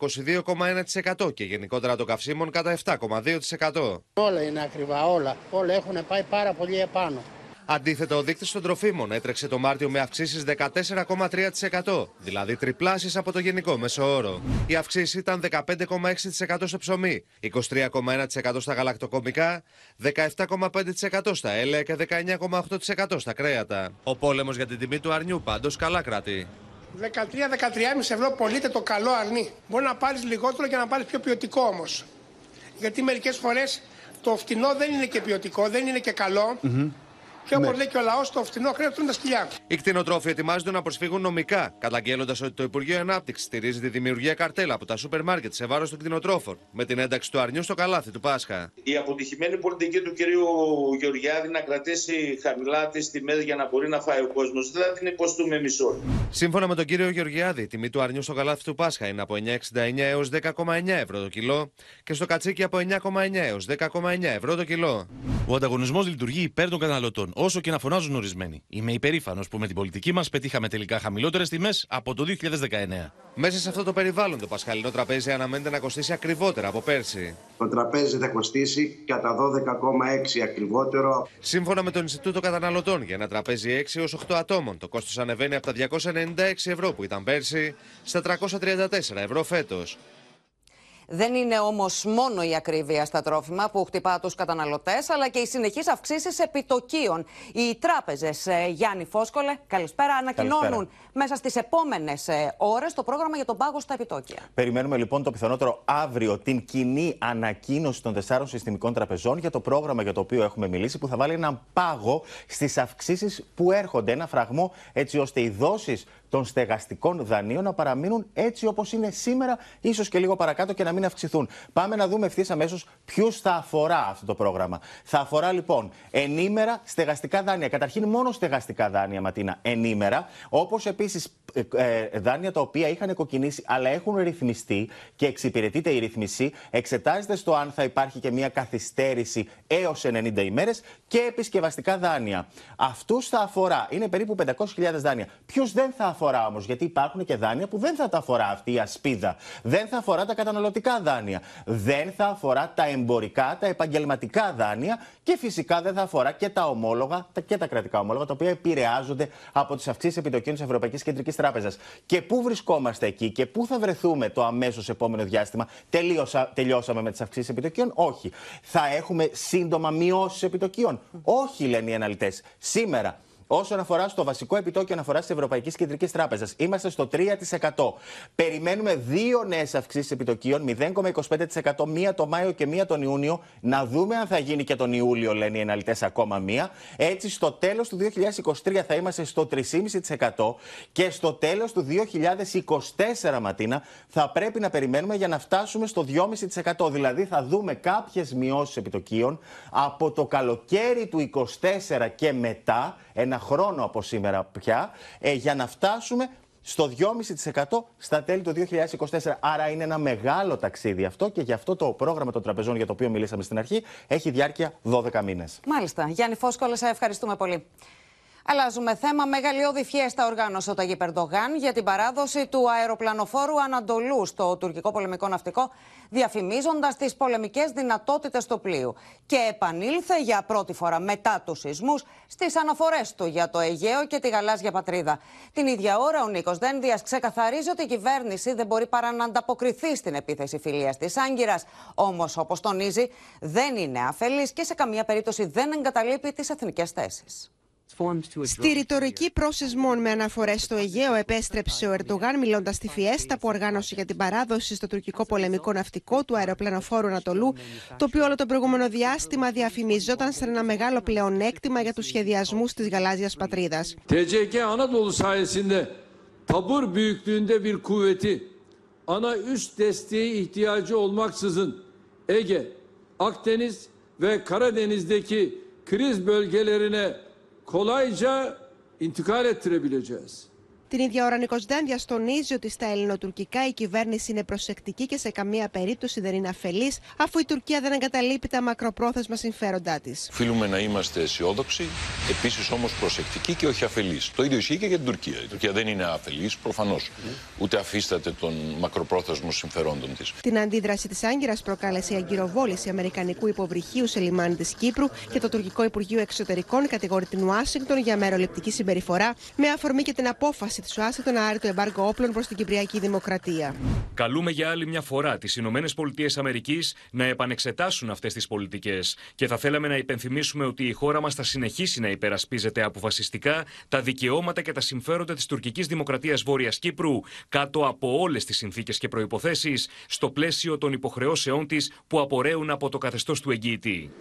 22,1% και γενικότερα των καυσίμων κατά 7,2%. Όλα είναι ακριβά, όλα. Όλα έχουν πάει πάρα πολύ επάνω. Αντίθετα, ο δείκτης των τροφίμων έτρεξε το Μάρτιο με αυξήσεις 14,3%, δηλαδή τριπλάσεις από το γενικό μέσο όρο. Η αυξήση ήταν 15,6% στο ψωμί, 23,1% στα γαλακτοκομικά, 17,5% στα έλαια και 19,8% στα κρέατα. Ο πόλεμος για την τιμή του αρνιού πάντως καλά κρατεί. 13-13,5 ευρώ πωλείται το καλό αρνί. Μπορεί να πάρεις λιγότερο και να πάρεις πιο ποιοτικό όμως. Γιατί μερικές φορές το φτηνό δεν είναι και ποιοτικό, δεν είναι και καλό. Και όπως ναι. λέει και ο λαός, το φθηνό χρέος τα σκυλιά. Οι κτηνοτρόφοι ετοιμάζονται να προσφύγουν νομικά, καταγγέλλοντας ότι το Υπουργείο Ανάπτυξης στηρίζει τη δημιουργία καρτέλα από τα σούπερ μάρκετ σε βάρος των κτηνοτρόφων, με την ένταξη του αρνιού στο καλάθι του Πάσχα. Η αποτυχημένη πολιτική του κυρίου Γεωργιάδη να κρατήσει χαμηλά τις τιμές για να μπορεί να φάει ο κόσμος, δεν θα την υποστούμε μισό. Σύμφωνα με τον κύριο Γεωργιάδη, η τιμή του αρνιού στο καλάθι του Πάσχα είναι από 9,69 έως 10,9 ευρώ το κιλό και στο κατσίκι από 9,9 έως 10,9 ευρώ το κιλό. Ο ανταγωνισμός λειτουργεί υπέρ των καταναλωτών όσο και να φωνάζουν ορισμένοι. Είμαι υπερήφανος που με την πολιτική μας πετύχαμε τελικά χαμηλότερες τιμές από το 2019. Μέσα σε αυτό το περιβάλλον το πασχαλινό τραπέζι αναμένεται να κοστίσει ακριβότερα από πέρσι. Το τραπέζι θα κοστίσει κατά 12,6 ακριβότερο. Σύμφωνα με το Ινστιτούτο Καταναλωτών, για ένα τραπέζι 6 έως 8 ατόμων, το κόστος ανεβαίνει από τα 296 ευρώ που ήταν πέρσι στα 334 ευρώ φέτος. Δεν είναι όμως μόνο η ακρίβεια στα τρόφιμα που χτυπά τους καταναλωτές, αλλά και οι συνεχείς αυξήσεις επιτοκίων. Οι τράπεζες, ε, Γιάννη Φόσκολε, καλησπέρα, ανακοινώνουν μέσα στις επόμενες ώρες το πρόγραμμα για τον πάγο στα επιτόκια. Περιμένουμε λοιπόν το πιθανότερο αύριο την κοινή ανακοίνωση των τεσσάρων συστημικών τραπεζών για το πρόγραμμα για το οποίο έχουμε μιλήσει, που θα βάλει έναν πάγο στις αυξήσεις που έρχονται. Ένα φραγμό έτσι ώστε οι δόσεις των στεγαστικών δανείων να παραμείνουν έτσι όπως είναι σήμερα, ίσως και λίγο παρακάτω και να μην αυξηθούν. Πάμε να δούμε ευθύς αμέσως ποιου θα αφορά αυτό το πρόγραμμα. Θα αφορά λοιπόν ενήμερα στεγαστικά δάνεια. Καταρχήν μόνο στεγαστικά δάνεια, Ματίνα, ενήμερα. Όπως επίσης ε, ε, δάνεια τα οποία είχαν κοκκινήσει αλλά έχουν ρυθμιστεί και εξυπηρετείται η ρυθμισή. Εξετάζεται στο αν θα υπάρχει και μια καθυστέρηση έως 90 ημέρες και επισκευαστικά δάνεια. Αυτούς θα αφορά. Είναι περίπου 500.000 δάνεια. Ποιου δεν θα αφορά αφορά όμως, γιατί υπάρχουν και δάνεια που δεν θα τα αφορά αυτή η ασπίδα. Δεν θα αφορά τα καταναλωτικά δάνεια. Δεν θα αφορά τα εμπορικά, τα επαγγελματικά δάνεια και φυσικά δεν θα αφορά και τα ομόλογα και τα κρατικά ομόλογα, τα οποία επηρεάζονται από τις αυξήσεις επιτοκίων της Ευρωπαϊκής Κεντρικής Τράπεζας. Και πού βρισκόμαστε εκεί και πού θα βρεθούμε το αμέσως επόμενο διάστημα. Τελείωσα, τελειώσαμε με τις αυξήσεις επιτοκίων; Όχι. Θα έχουμε σύντομα μειώσεις επιτοκίων; Όχι, λένε οι αναλυτές. Σήμερα Όσον αφορά στο βασικό επιτόκιο αναφοράς της Ευρωπαϊκής Κεντρικής Τράπεζας, είμαστε στο 3%. Περιμένουμε δύο νέες αυξήσεις επιτοκίων, 0,25% μία το Μάιο και μία τον Ιούνιο. Να δούμε αν θα γίνει και τον Ιούλιο, λένε οι αναλυτές, ακόμα μία. Έτσι, στο τέλος του 2023 θα είμαστε στο 3,5% και στο τέλος του 2024, Ματίνα, θα πρέπει να περιμένουμε για να φτάσουμε στο 2,5%. Δηλαδή, θα δούμε κάποιες μειώσεις επιτοκίων από το καλοκαίρι του 2024 και μετά ένα χρόνο από σήμερα πια, ε, για να φτάσουμε στο 2,5% στα τέλη του 2024. Άρα είναι ένα μεγάλο ταξίδι αυτό και γι' αυτό το πρόγραμμα των τραπεζών για το οποίο μιλήσαμε στην αρχή έχει διάρκεια 12 μήνες. Μάλιστα. Γιάννη Φόσκολα, σε ευχαριστούμε πολύ. Αλλάζουμε θέμα. Μεγαλειώδη φιέστα οργάνωσε ο Ταγί Περντογάν για την παράδοση του αεροπλανοφόρου Ανατολού στο τουρκικό πολεμικό ναυτικό, διαφημίζοντας τις πολεμικές δυνατότητες του πλοίου. Και επανήλθε για πρώτη φορά μετά τους σεισμούς στις αναφορές του για το Αιγαίο και τη γαλάζια πατρίδα. Την ίδια ώρα, ο Νίκος Δένδιας ξεκαθαρίζει ότι η κυβέρνηση δεν μπορεί παρά να ανταποκριθεί στην επίθεση φιλίας της Άγκυρας. Όμως, όπως τονίζει, δεν είναι αφελής και σε καμία περίπτωση δεν εγκαταλείπει τις εθνικές θέσεις. Στη ρητορική πρόσεσμων με αναφορές στο Αιγαίο, επέστρεψε ο Ερντογάν μιλώντας στη Φιέστα που οργάνωσε για την παράδοση στο τουρκικό πολεμικό ναυτικό του αεροπλανοφόρου Ανατολού, το οποίο όλο το προηγούμενο διάστημα διαφημιζόταν σαν ένα μεγάλο πλεονέκτημα για τους σχεδιασμούς της γαλάζιας πατρίδας. TCK Anadolu sayesinde tabur büyüklüğünde bir kuvveti ana üst desteği ihtiyacı olmaksızın Ege, Akdeniz ve Karadeniz'deki kriz bölgelerine kolayca intikal ettirebileceğiz. Την ίδια ώρα, Νίκος Δένδια τονίζει ότι στα ελληνοτουρκικά η κυβέρνηση είναι προσεκτική και σε καμία περίπτωση δεν είναι αφελής, αφού η Τουρκία δεν εγκαταλείπει τα μακροπρόθεσμα συμφέροντά της. Οφείλουμε να είμαστε αισιόδοξοι, επίσης όμως προσεκτικοί και όχι αφελείς. Το ίδιο ισχύει και για την Τουρκία. Η Τουρκία δεν είναι αφελής, προφανώς. Ούτε αφίσταται των μακροπρόθεσμων συμφερόντων της. Την αντίδραση της Άγκυρας προκάλεσε η αγκυροβόληση Αμερικανικού υποβρυχίου σε λιμάνι της Κύπρου και το τουρκικό Υπουργείο Εξωτερικών κατηγορεί την Ουάσιγκτον για μεροληπτική συμπεριφορά με αφορμή και την απόφαση της Ουάσιγκτον να άρει το εμπάργκο όπλων προς την Κυπριακή Δημοκρατία. Καλούμε για άλλη μια φορά τις Ηνωμένες Πολιτείες Αμερικής να επανεξετάσουν αυτές τις πολιτικές. Και θα θέλαμε να υπενθυμίσουμε ότι η χώρα μας θα συνεχίσει να υπερασπίζεται αποφασιστικά τα δικαιώματα και τα συμφέροντα της τουρκικής Δημοκρατίας Βόρειας Κύπρου κάτω από όλες τις συνθήκες και προποθέσει στο πλαίσιο των υποχρεώσεών της που απορρέουν από το καθεστώς του εγγύητη.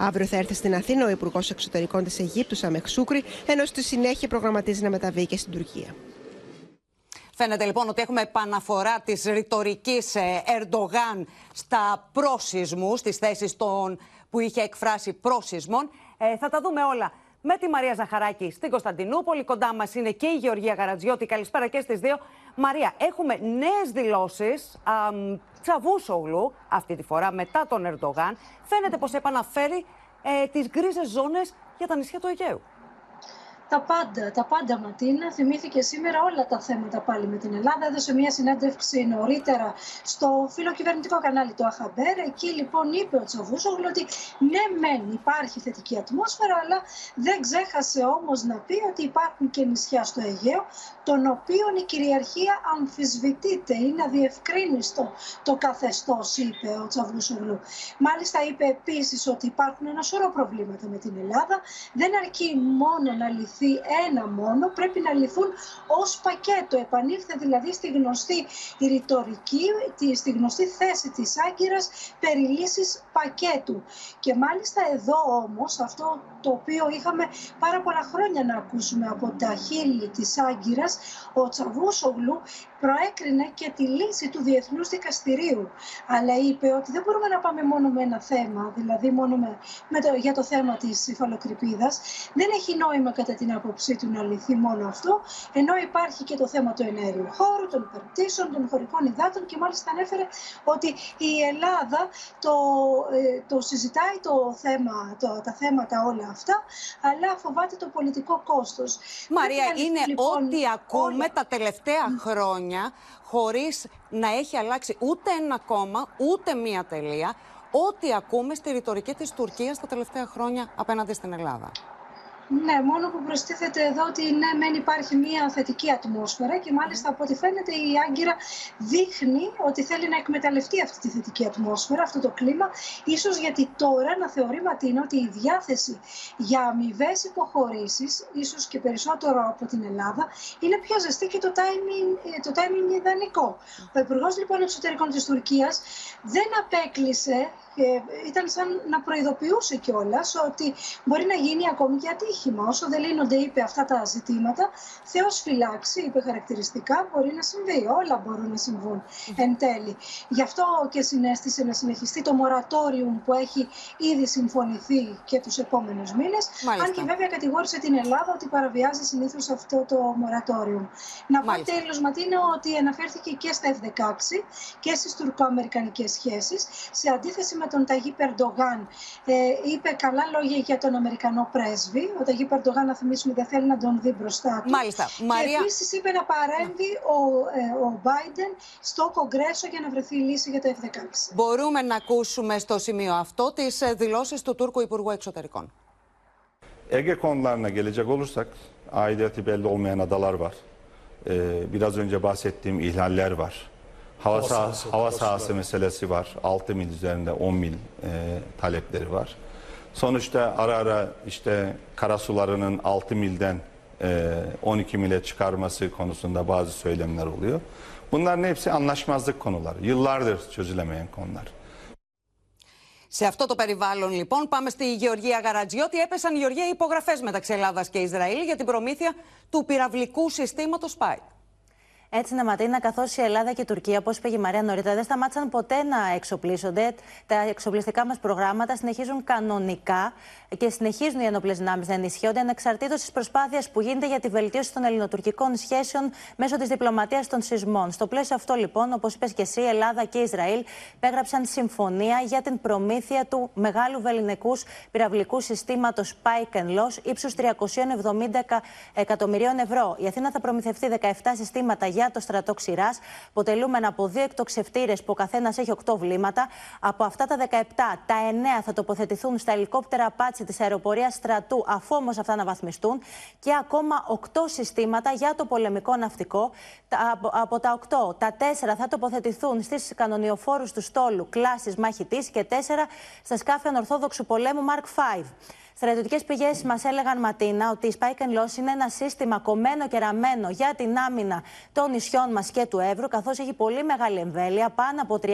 Αύριο θα έρθει στην Αθήνα ο Υπουργός Εξωτερικών της Αιγύπτου, Σαμεχ Σούκρη, ενώ στη συνέχεια προγραμματίζει να μεταβεί και στην Τουρκία. Φαίνεται λοιπόν ότι έχουμε επαναφορά της ρητορικής Ερντογάν στα πρόσυσμου, στις θέσεις των που είχε εκφράσει πρόσυσμων. Ε, θα τα δούμε όλα με τη Μαρία Ζαχαράκη στην Κωνσταντινούπολη. Κοντά μας είναι και η Γεωργία Γαρατζιώτη. Καλησπέρα και στις δύο. Μαρία, έχουμε νέες δηλώσεις Τσαβούσογλου αυτή τη φορά μετά τον Ερντογάν. Φαίνεται πως επαναφέρει ε, τις γκρίζες ζώνες για τα νησιά του Αιγαίου. Τα πάντα, τα πάντα Ματίνα. Θυμήθηκε σήμερα όλα τα θέματα πάλι με την Ελλάδα. Έδωσε μια συνέντευξη νωρίτερα στο φιλοκυβερνητικό κανάλι του Αχαμπέρ. Εκεί λοιπόν είπε ο Τσαβούσογλου ότι ναι, μεν υπάρχει θετική ατμόσφαιρα, αλλά δεν ξέχασε όμως να πει ότι υπάρχουν και νησιά στο Αιγαίο, των οποίων η κυριαρχία αμφισβητείται. Είναι αδιευκρίνιστο το καθεστώς, είπε ο Τσαβούσογλου. Μάλιστα είπε επίσης ότι υπάρχουν ένα σωρό προβλήματα με την Ελλάδα. Δεν αρκεί μόνο να λυθεί ένα μόνο, πρέπει να λυθούν ως πακέτο. Επανήλθε δηλαδή στη γνωστή ρητορική, στη γνωστή θέση της Άγκυρας περί λύσης πακέτου. Και μάλιστα εδώ όμως, αυτό το οποίο είχαμε πάρα πολλά χρόνια να ακούσουμε από τα χείλη της Άγκυρας, ο Τσαβούσογλου προέκρινε και τη λύση του Διεθνούς Δικαστηρίου. Αλλά είπε ότι δεν μπορούμε να πάμε μόνο με ένα θέμα, δηλαδή μόνο με, με το, για το θέμα της υφαλοκρηπίδας. Δεν έχει νόημα κατά την άποψή του να λυθεί μόνο αυτό, ενώ υπάρχει και το θέμα του ενέργειου χώρου, των υπερπτήσεων, των χωρικών υδάτων και μάλιστα ανέφερε ότι η Ελλάδα το, ε, το συζητάει το θέμα, το, τα θέματα όλα αυτά, αλλά φοβάται το πολιτικό κόστος. Μαρία, Πρέπει να είναι ληφθεί, λοιπόν, ό,τι ακούμε όλα. τα τελευταία χρόνια χωρίς να έχει αλλάξει ούτε ένα κόμμα, ούτε μία τελεία. Ό,τι ακούμε στη ρητορική της Τουρκίας τα τελευταία χρόνια απέναντι στην Ελλάδα. Ναι, μόνο που προστίθεται εδώ ότι ναι, μεν υπάρχει μια θετική ατμόσφαιρα και μάλιστα από ό,τι φαίνεται η Άγκυρα δείχνει ότι θέλει να εκμεταλλευτεί αυτή τη θετική ατμόσφαιρα, αυτό το κλίμα, ίσως γιατί τώρα να θεωρεί Ματίνα ότι η διάθεση για αμοιβές υποχωρήσεις, ίσως και περισσότερο από την Ελλάδα, είναι πιο ζεστή και το timing, ε, το timing είναι ιδανικό. Ο Υπουργός λοιπόν Εξωτερικών της Τουρκίας δεν απέκλεισε και ήταν σαν να προειδοποιούσε κιόλας ότι μπορεί να γίνει ακόμη και ατύχημα. Όσο δεν λύνονται, είπε αυτά τα ζητήματα, Θεός φυλάξει, είπε χαρακτηριστικά, μπορεί να συμβεί. Όλα μπορούν να συμβούν εν τέλει. Γι' αυτό και συνέστησε να συνεχιστεί το μορατόριουμ που έχει ήδη συμφωνηθεί και τους επόμενους μήνες. Αν και βέβαια κατηγόρησε την Ελλάδα ότι παραβιάζει συνήθως αυτό το μορατόριουμ. Να πω τέλος, Ματίνα, ότι αναφέρθηκε και στα F-16 και στις τουρκο-αμερικανικές σχέσεις, σε αντίθεση με τον Ταγί Περντογάν. Ε, είπε καλά λόγια για τον Αμερικανό πρέσβη. Ο Ταγί Περντογάν, να θυμίσουμε, δεν θέλει να τον δει μπροστά του. Μάλιστα. Και Μαρία- επίσης είπε να παρέμβει ο, ε, ο Biden στο Κογκρέσο για να βρεθεί λύση για το F-16. Μπορούμε να ακούσουμε στο σημείο αυτό τις ε, δηλώσεις του Τούρκου Υπουργού Εξωτερικών. Ege konularına gelecek olursak aidiyatı belli olmayan adalar var. Ee, biraz önce bahsettiğim ihlaller var. Hava, Hava sahası, sahası hava operasyonu sahası var. meselesi var. 6 mil üzerinde 10 mil e, talepleri var. Sonuçta ara ara işte karasularının 6 milden e, 12 mile çıkarması konusunda bazı söylemler oluyor. Bunların hepsi anlaşmazlık konuları. Yıllardır çözülemeyen konular. Σε αυτό το περιβάλλον, λοιπόν, πάμε στη Γεωργία Γαρατζιώτη. Έπεσαν Γεωργία υπογραφέ μεταξύ Ελλάδα και Ισραήλ για την προμήθεια του πυραυλικού συστήματο Spike. Έτσι, να Ματίνα, καθώ η Ελλάδα και η Τουρκία, όπως είπε η Μαρία νωρίτερα, δεν σταμάτησαν ποτέ να εξοπλίζονται. Τα εξοπλιστικά μας προγράμματα συνεχίζουν κανονικά και συνεχίζουν οι ενόπλες δυνάμεις να ενισχύονται ανεξαρτήτως της προσπάθειας που γίνεται για τη βελτίωση των ελληνοτουρκικών σχέσεων μέσω της διπλωματίας των σεισμών. Στο πλαίσιο αυτό, λοιπόν, όπως είπες και εσύ, η Ελλάδα και η Ισραήλ υπέγραψαν συμφωνία για την προμήθεια του μεγάλου βεληνικούς πυραυλικού συστήματος Pike and Loss ύψους 370 εκα- εκατομμυρίων ευρώ. Η Αθήνα θα προμηθευτεί 17 συστήματα για το στρατό ξηράς, αποτελούμενα από δύο εκτοξευτήρες που ο καθένας έχει 8 βλήματα. Από αυτά τα 17, τα 9 θα τοποθετηθούν στα ελικόπτερα Apache της αεροπορίας στρατού, αφού όμως αυτά αναβαθμιστούν, και ακόμα 8 συστήματα για το πολεμικό ναυτικό. Τα- από, από τα 8, τα 4 θα τοποθετηθούν στις κανονιοφόρους του στόλου κλάσης μαχητής και 4 στα σκάφη ανορθόδοξου πολέμου Mark V. Στρατιωτικές πηγές μας έλεγαν Ματίνα ότι η Spike and Loss είναι ένα σύστημα κομμένο και ραμμένο για την άμυνα των νησιών μας και του Εύρου, καθώς έχει πολύ μεγάλη εμβέλεια, πάνω από 30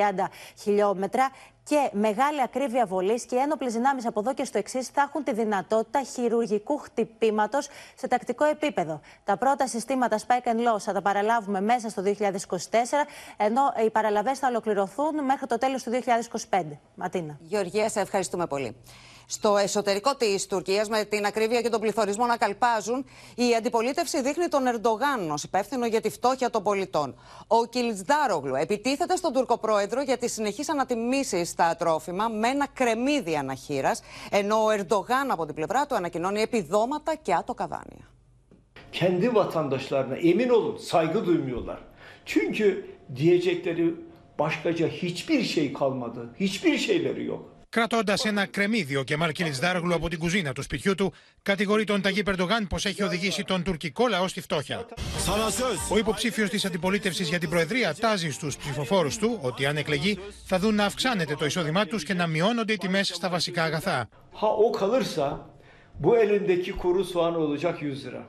χιλιόμετρα και μεγάλη ακρίβεια βολής και οι ένοπλες δυνάμεις από εδώ και στο εξής θα έχουν τη δυνατότητα χειρουργικού χτυπήματος σε τακτικό επίπεδο. Τα πρώτα συστήματα Spike and Loss θα τα παραλάβουμε μέσα στο 2024, ενώ οι παραλαβές θα ολοκληρωθούν μέχρι το τέλος του 2025. Ματίνα. Γεωργία, σε ευχαριστούμε πολύ. Στο εσωτερικό της Τουρκίας, με την ακρίβεια και τον πληθωρισμό να καλπάζουν, η αντιπολίτευση δείχνει τον Ερντογάν ως υπεύθυνο για τη φτώχεια των πολιτών. Ο Κιλτσδάρογλου επιτίθεται στον Τουρκοπρόεδρο για τις συνεχείς ανατιμήσεις στα τρόφιμα με ένα κρεμμύδι αναχείρας, ενώ ο Ερντογάν από την πλευρά του ανακοινώνει επιδόματα και άτοκα δάνεια. kendi vatandaşlarına emin olun saygı duymuyorlar. Çünkü diyecekleri başkaca hiçbir şey kalmadı. Hiçbir şeyleri yok. Κρατώντας ένα κρεμμύδιο, ο Κεμάλ Κιλισδάρογλου από την κουζίνα του σπιτιού του κατηγορεί τον Ταγί Περντογάν πως έχει οδηγήσει τον τουρκικό λαό στη φτώχεια. Ο υποψήφιος της αντιπολίτευσης για την Προεδρία τάζει στους ψηφοφόρους του ότι αν εκλεγεί θα δουν να αυξάνεται το εισόδημά τους και να μειώνονται οι τιμές στα βασικά αγαθά. Ha o kalırsa bu elindeki kuru soğan olacak 100 lira.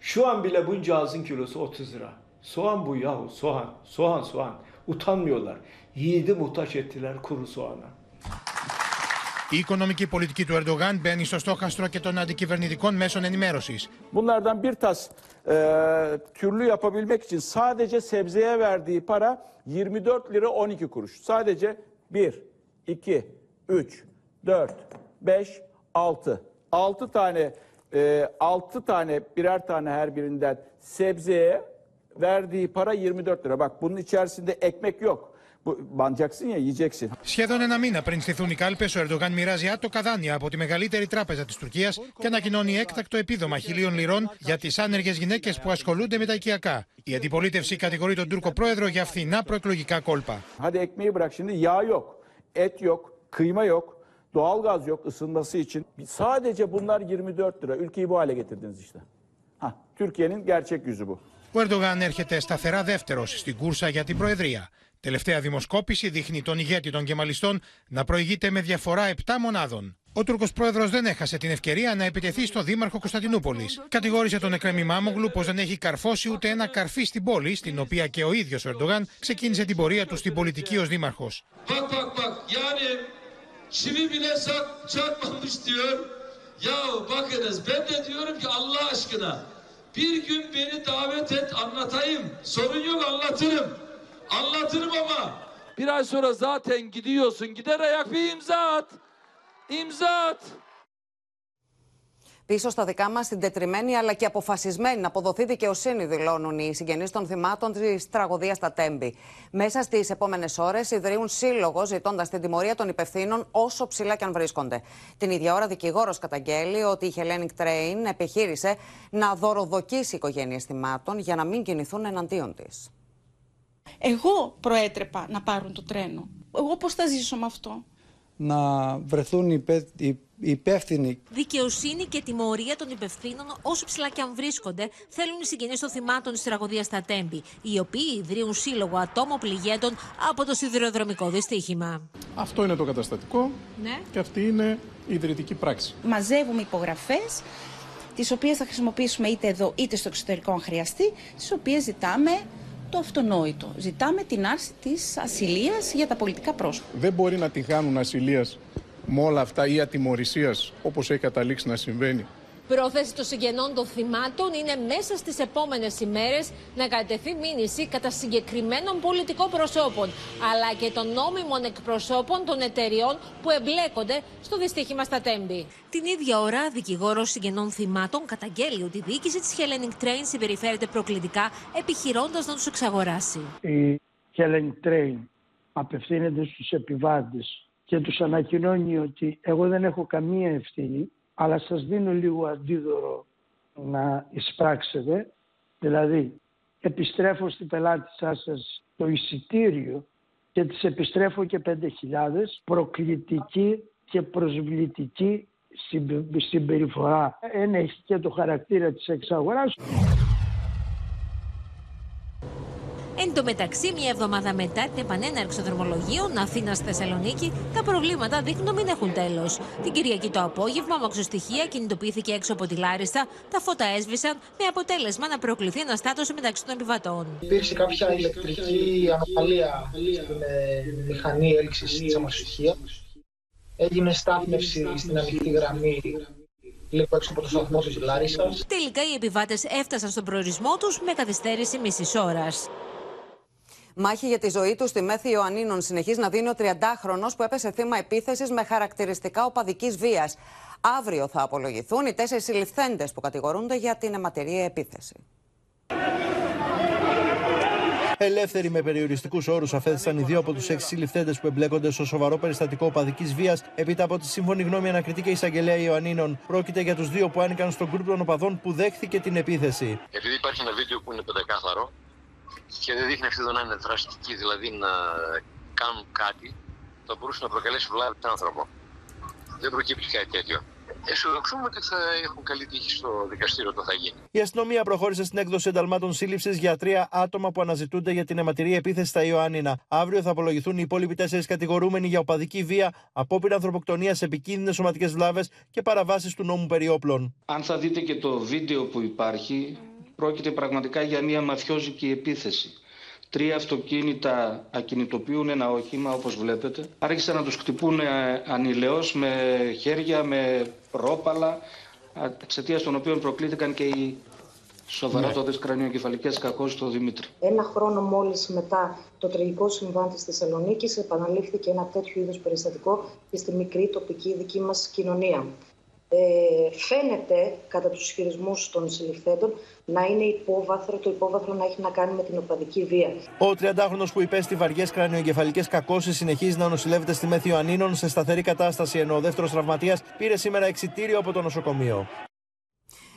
Şu an bile bunca ağzın kilosu 30 lira. Soğan bu yahu soğan. Soğan soğan. Utanmıyorlar. Yiğidi muhtaç ettiler kuru soğana. Η οικονομική πολιτική του Ερντογάν μπαίνει στο στόχαστρο και των αντικυβερνητικών μέσων ενημέρωση. Bunlardan bir tas e, türlü yapabilmek için sadece sebzeye verdiği para 24 lira 12 kuruş. Sadece 1, 2, 3, 4, 5, 6. 6 tane e, 6 tane birer tane her birinden sebzeye verdiği para 24 lira. Bak bunun içerisinde ekmek yok. Bu, banacaksın ya yiyeceksin. Σχεδόν ένα μήνα πριν στηθούν οι κάλπες, ο Ερντογάν μοιράζει άτοκα δάνεια από τη μεγαλύτερη τράπεζα της Τουρκίας και ανακοινώνει έκτακτο επίδομα χιλίων λιρών για τις άνεργες γυναίκες που ασχολούνται με τα οικιακά. Η αντιπολίτευση κατηγορεί τον Τούρκο πρόεδρο για φθηνά προεκλογικά κόλπα. Hadi ekmeği bırak şimdi yağ yok, et yok, kıyma yok, doğalgaz yok ısınması için. Sadece bunlar 24 lira. Ülkeyi bu hale getirdiniz işte. Ha, Türkiye'nin gerçek yüzü bu. Ο Ερντογάν έρχεται σταθερά δεύτερος στην κούρσα για την Προεδρία. Τελευταία δημοσκόπηση δείχνει τον ηγέτη των κεμαλιστών να προηγείται με διαφορά 7 μονάδων. Ο Τούρκο πρόεδρο δεν έχασε την ευκαιρία να επιτεθεί στο δήμαρχο Κωνσταντινούπολη. Κατηγόρησε τον Εκρέμι Μάμογλου πω δεν έχει καρφώσει ούτε ένα καρφί στην πόλη, στην οποία και ο ίδιο ο Ερντογάν ξεκίνησε την πορεία του στην πολιτική ω δήμαρχο. Bak bak bak yani çivi bile sak, çakmamış diyor. Ya bakınız ben de diyorum ki Allah aşkına bir gün beni davet et anlatayım. Sorun yok anlatırım. Anlatırım ama bir ay sonra zaten gidiyorsun. Gider ayak bir imza at. İmza at. Πίσω στα δικά μας, συντετριμένη αλλά και αποφασισμένη να αποδοθεί δικαιοσύνη, δηλώνουν οι συγγενείς των θυμάτων της τραγωδίας στα Τέμπη. Μέσα στις επόμενες ώρες ιδρύουν σύλλογος ζητώντας την τιμωρία των υπευθύνων όσο ψηλά και αν βρίσκονται. Την ίδια ώρα, δικηγόρος καταγγέλει ότι η Hellenic Train επιχείρησε να δωροδοκίσει οικογένειες θυμάτων για να μην κινηθούν εναντίον της. Εγώ προέτρεπα να πάρουν το τρένο. Εγώ πώς θα ζήσω με αυτό; να βρεθούν υπέ, οι υπεύθυνοι. Δικαιοσύνη και τιμωρία των υπευθύνων, όσο ψηλά και αν βρίσκονται, θέλουν οι συγγενείς των θυμάτων της τραγωδίας στα Τέμπη, οι οποίοι ιδρύουν σύλλογο ατόμων πληγέντων από το σιδηροδρομικό δυστύχημα. Αυτό είναι το καταστατικό Ναι. και αυτή είναι η ιδρυτική πράξη. Μαζεύουμε υπογραφές, τις οποίες θα χρησιμοποιήσουμε είτε εδώ είτε στο εξωτερικό αν χρειαστεί, τις οποίες ζητάμε το αυτονόητο. Ζητάμε την άρση της ασυλίας για τα πολιτικά πρόσωπα. Δεν μπορεί να τη χάνουν ασυλίας με όλα αυτά ή ατιμορρησίας όπως έχει καταλήξει να συμβαίνει. Πρόθεση των συγγενών των θυμάτων είναι μέσα στις επόμενες ημέρες να κατευθεί μήνυση κατά συγκεκριμένων πολιτικών προσώπων, αλλά και των νόμιμων εκπροσώπων των εταιριών που εμπλέκονται στο δυστύχημα στα Τέμπη. Την ίδια ώρα, δικηγόρος συγγενών θυμάτων καταγγέλει ότι η διοίκηση της Hellenic Train συμπεριφέρεται προκλητικά, επιχειρώντας να τους εξαγοράσει. Η Hellenic Train απευθύνεται στους επιβάτες και τους ανακοινώνει ότι εγώ δεν έχω καμία ευθύνη αλλά σας δίνω λίγο αντίδωρο να εισπράξετε. Δηλαδή, επιστρέφω στην πελάτησά σας το εισιτήριο και τις επιστρέφω και 5.000 προκλητική και προσβλητική συμπεριφορά. Ένα έχει και το χαρακτήρα της εξαγοράς. Εν τω μεταξύ, μια εβδομάδα μετά την επανέναρξη των δρομολογίων Αθήνας στη Θεσσαλονίκη, τα προβλήματα δείχνουν να μην έχουν τέλος. Την Κυριακή το απόγευμα, μαξοστοιχεία κινητοποιήθηκε έξω από τη Λάριστα, τα φώτα έσβησαν, με αποτέλεσμα να προκληθεί αναστάτωση μεταξύ των επιβατών. Υπήρξε κάποια ηλεκτρική αναπαλία στην ε, μηχανή έλξης της αμαξοστοιχεία. Έγινε στάθμευση στην ανοιχτή γραμμή λίγο έξω από το σταθμό της Λάρισας. Τελικά οι επιβάτες έφτασαν στον προορισμό τους με καθυστέρηση μισής ώρας. Μάχη για τη ζωή του στη Μέθη Ιωαννίνων συνεχίζει να δίνει ο 30χρονο που έπεσε θύμα επίθεσης με χαρακτηριστικά οπαδικής βίας. Αύριο θα απολογηθούν οι τέσσερις συλληφθέντες που κατηγορούνται για την αιματηρή επίθεση. Ελεύθεροι με περιοριστικούς όρους αφέθησαν οι δύο από τους έξι συλληφθέντες που εμπλέκονται στο σοβαρό περιστατικό οπαδικής βίας, έπειτα από τη σύμφωνη γνώμη ανακριτή και εισαγγελέα Ιωαννίνων. Πρόκειται για τους δύο που άνοικαν στον γκρουπ των οπαδών που δέχθηκε την επίθεση. Επειδή υπάρχει ένα βίντεο που είναι πεντακάθαρο και δεν δείχνει αυτή εδώ να είναι δραστική, δηλαδή να κάνουν κάτι, θα μπορούσε να προκαλέσει βλάβη τον άνθρωπο. Δεν προκύπτει κάτι τέτοιο. Αισιοδοξούμε ότι θα έχουν καλή τύχη στο δικαστήριο όταν θα γίνει. Η αστυνομία προχώρησε στην έκδοση ενταλμάτων σύλληψης για τρία άτομα που αναζητούνται για την αιματηρή επίθεση στα Ιωάννινα. Αύριο θα απολογηθούν οι υπόλοιποι τέσσερις κατηγορούμενοι για οπαδική βία, απόπειρα ανθρωποκτονίας, επικίνδυνες σωματικές βλάβες και παραβάσεις του νόμου περί όπλων. Αν θα δείτε και το βίντεο που υπάρχει, πρόκειται πραγματικά για μια μαφιόζικη επίθεση. Τρία αυτοκίνητα ακινητοποιούν ένα όχημα όπως βλέπετε. Άρχισαν να τους χτυπούν ανηλαιώς με χέρια, με ρόπαλα, εξαιτίας των οποίων προκλήθηκαν και οι σοβαρότατες ναι. κρανιοκεφαλικές κακώσει στο Δημήτρη. Ένα χρόνο μόλις μετά το τραγικό συμβάν της Θεσσαλονίκης, επαναλήφθηκε ένα τέτοιο είδος περιστατικό και στη μικρή τοπική δική μας κοινωνία. Ε, φαίνεται κατά τους ισχυρισμούς των συλληφθέντων να είναι υπόβαθρο, το υπόβαθρο να έχει να κάνει με την οπαδική βία. Ο 30χρονο που υπέστη βαριές κρανιογκεφαλικές κακώσεις συνεχίζει να νοσηλεύεται στη Μέθιο Ανίνων σε σταθερή κατάσταση, ενώ ο δεύτερος τραυματίας πήρε σήμερα εξιτήριο από το νοσοκομείο.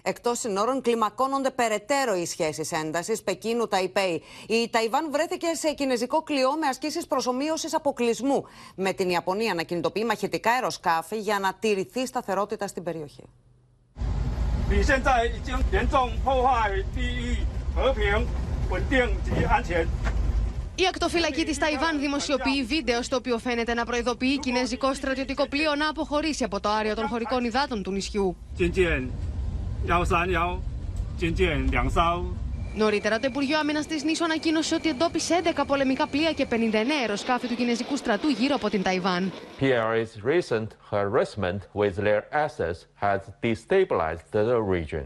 Εκτός συνόρων κλιμακώνονται περαιτέρω οι σχέσεις έντασης Πεκίνου-Ταϊπέη. Η Ταϊβάν βρέθηκε σε κινέζικο κλειό με ασκήσεις προσωμείωσης αποκλεισμού. Με την Ιαπωνία να κινητοποιεί μαχητικά αεροσκάφη για να τηρηθεί σταθερότητα στην περιοχή. Η ακτοφυλακή της Ταϊβάν δημοσιοποιεί βίντεο στο οποίο φαίνεται να προειδοποιεί κινέζικο στρατιωτικό πλοίο να αποχωρήσει από το άριο των χωρικών υδάτων του νησιού. Νωρίτερα, το Υπουργείο Άμυνας της Νήσου ανακοίνωσε ότι εντόπισε 11 πολεμικά πλοία και 59 αεροσκάφη του κινέζικου στρατού γύρω από την Ταϊβάν. PRA's recent harassment with their assets has destabilized the region.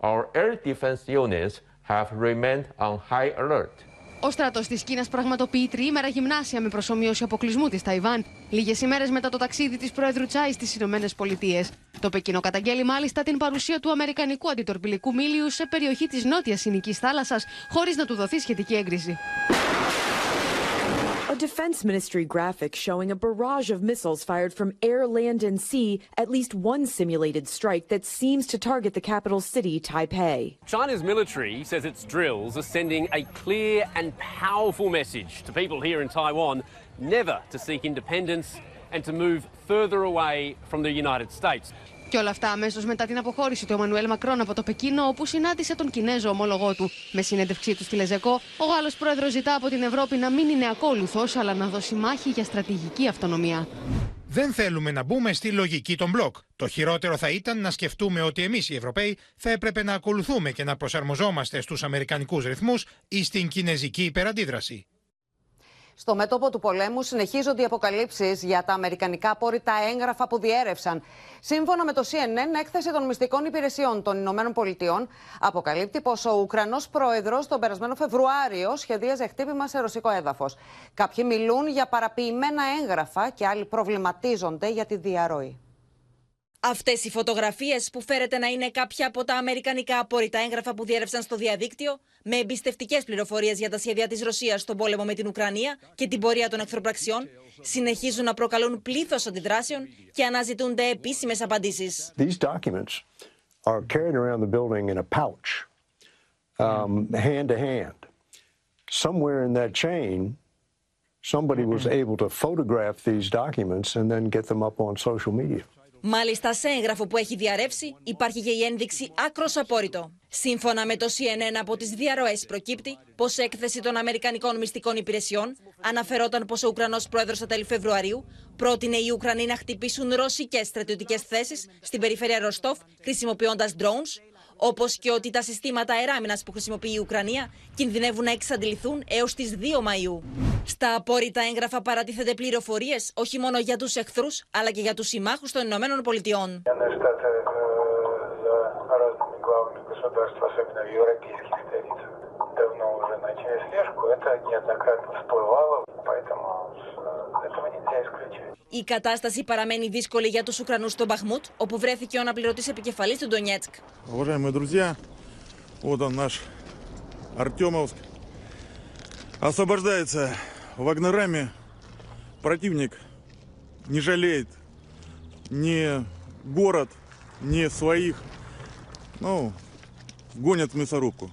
Our air defense units have remained on high alert. Ο στρατός της Κίνας πραγματοποιεί τριήμερα γυμνάσια με προσωμείωση αποκλεισμού της Ταϊβάν, λίγες ημέρες μετά το ταξίδι της Πρόεδρου Τσάις στις Ηνωμένες Πολιτείες. Το Πεκίνο καταγγέλει μάλιστα την παρουσία του Αμερικανικού αντιτορπιλικού μήλιου σε περιοχή της Νότιας Συνική Θάλασσας, χωρίς να του δοθεί σχετική έγκριση. A defense ministry graphic showing a barrage of missiles fired from air, land, and sea, at least one simulated strike that seems to target the capital city, Taipei. China's military says its drills are sending a clear and powerful message to people here in Taiwan never to seek independence and to move further away from the United States. Και όλα αυτά αμέσως μετά την αποχώρηση του Εμμανουέλ Μακρόν από το Πεκίνο, όπου συνάντησε τον Κινέζο ομόλογό του. Με συνέντευξή του στη Λεζεκό, ο Γάλλος πρόεδρος ζητά από την Ευρώπη να μην είναι ακόλουθος, αλλά να δώσει μάχη για στρατηγική αυτονομία. Δεν θέλουμε να μπούμε στη λογική των μπλοκ. Το χειρότερο θα ήταν να σκεφτούμε ότι εμείς οι Ευρωπαίοι θα έπρεπε να ακολουθούμε και να προσαρμοζόμαστε στους αμερικανικούς ρυθμούς ή στην κινέζικη υπεραντίδραση. Στο μέτωπο του πολέμου συνεχίζονται οι αποκαλύψεις για τα αμερικανικά απόρριτα έγγραφα που διέρευσαν. Σύμφωνα με το CNN, έκθεση των μυστικών υπηρεσιών των Ηνωμένων Πολιτειών αποκαλύπτει πως ο Ουκρανός πρόεδρος τον περασμένο Φεβρουάριο σχεδίαζε χτύπημα σε ρωσικό έδαφος. Κάποιοι μιλούν για παραποιημένα έγγραφα και άλλοι προβληματίζονται για τη διαρροή. Αυτές οι φωτογραφίες που φέρεται να είναι κάποια από τα αμερικανικά απόρριτα έγγραφα που διέρευσαν στο διαδίκτυο, με εμπιστευτικές πληροφορίες για τα σχέδια της Ρωσίας στον πόλεμο με την Ουκρανία και την πορεία των εχθροπραξιών, συνεχίζουν να προκαλούν πλήθος αντιδράσεων και αναζητούνται επίσημες απαντήσεις. These documents are carried around the building in a pouch, um, hand to hand. Somewhere in that chain, somebody was able to photograph these documents and then get them up on social media. Μάλιστα, σε έγγραφο που έχει διαρρεύσει υπάρχει και η ένδειξη άκρος απόρριτο. Σύμφωνα με το CNN, από τις διαρροές προκύπτει πως έκθεση των Αμερικανικών μυστικών υπηρεσιών αναφερόταν πως ο Ουκρανός πρόεδρος στα τέλη Φεβρουαρίου πρότεινε οι Ουκρανοί να χτυπήσουν ρωσικές στρατιωτικές θέσεις στην περιφέρεια Ροστόφ χρησιμοποιώντας drones, όπως και ότι τα συστήματα αεράμινα που χρησιμοποιεί η Ουκρανία κινδυνεύουν να εξαντληθούν έως τις 2 Μαου. Στα απόρριτα έγγραφα παρατίθεται πληροφορίες όχι μόνο για τους εχθρούς, αλλά και για τους συμμάχους των Ηνωμένων Πολιτειών. Η κατάσταση παραμένει δύσκολη για τους Ουκρανούς στο Μπαχμούτ, όπου βρέθηκε ο αναπληρωτής επικεφαλής του Ντονιέτσκ. Уважаемые друзья, вот он наш Артемовск. Освобождается вагнерами. Противник не жалеет ни город, ни своих. Ну, гонят в мясорубку.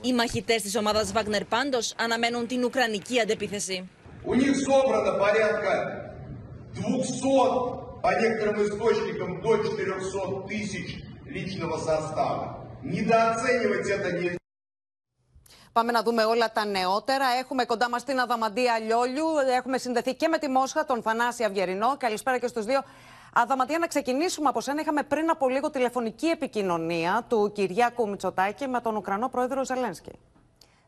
Οι μαχητές της ομάδας Βάγνερ πάντως αναμένουν την Ουκρανική αντεπίθεση. У них собрано порядка 200, по некоторым источникам до 400 тысяч личного состава. Недооценивать это нельзя. Πάμε να δούμε όλα τα νεότερα. Έχουμε κοντά μα την Αδαμαντία Λιόλιου. Έχουμε συνδεθεί και με τη Μόσχα, τον Φανάση Αυγερινό. Καλησπέρα και στου δύο. Αδαμαντία, να ξεκινήσουμε από σένα. Είχαμε πριν από λίγο τηλεφωνική επικοινωνία του Κυριάκου Μητσοτάκη με τον Ουκρανό πρόεδρο Ζελένσκι.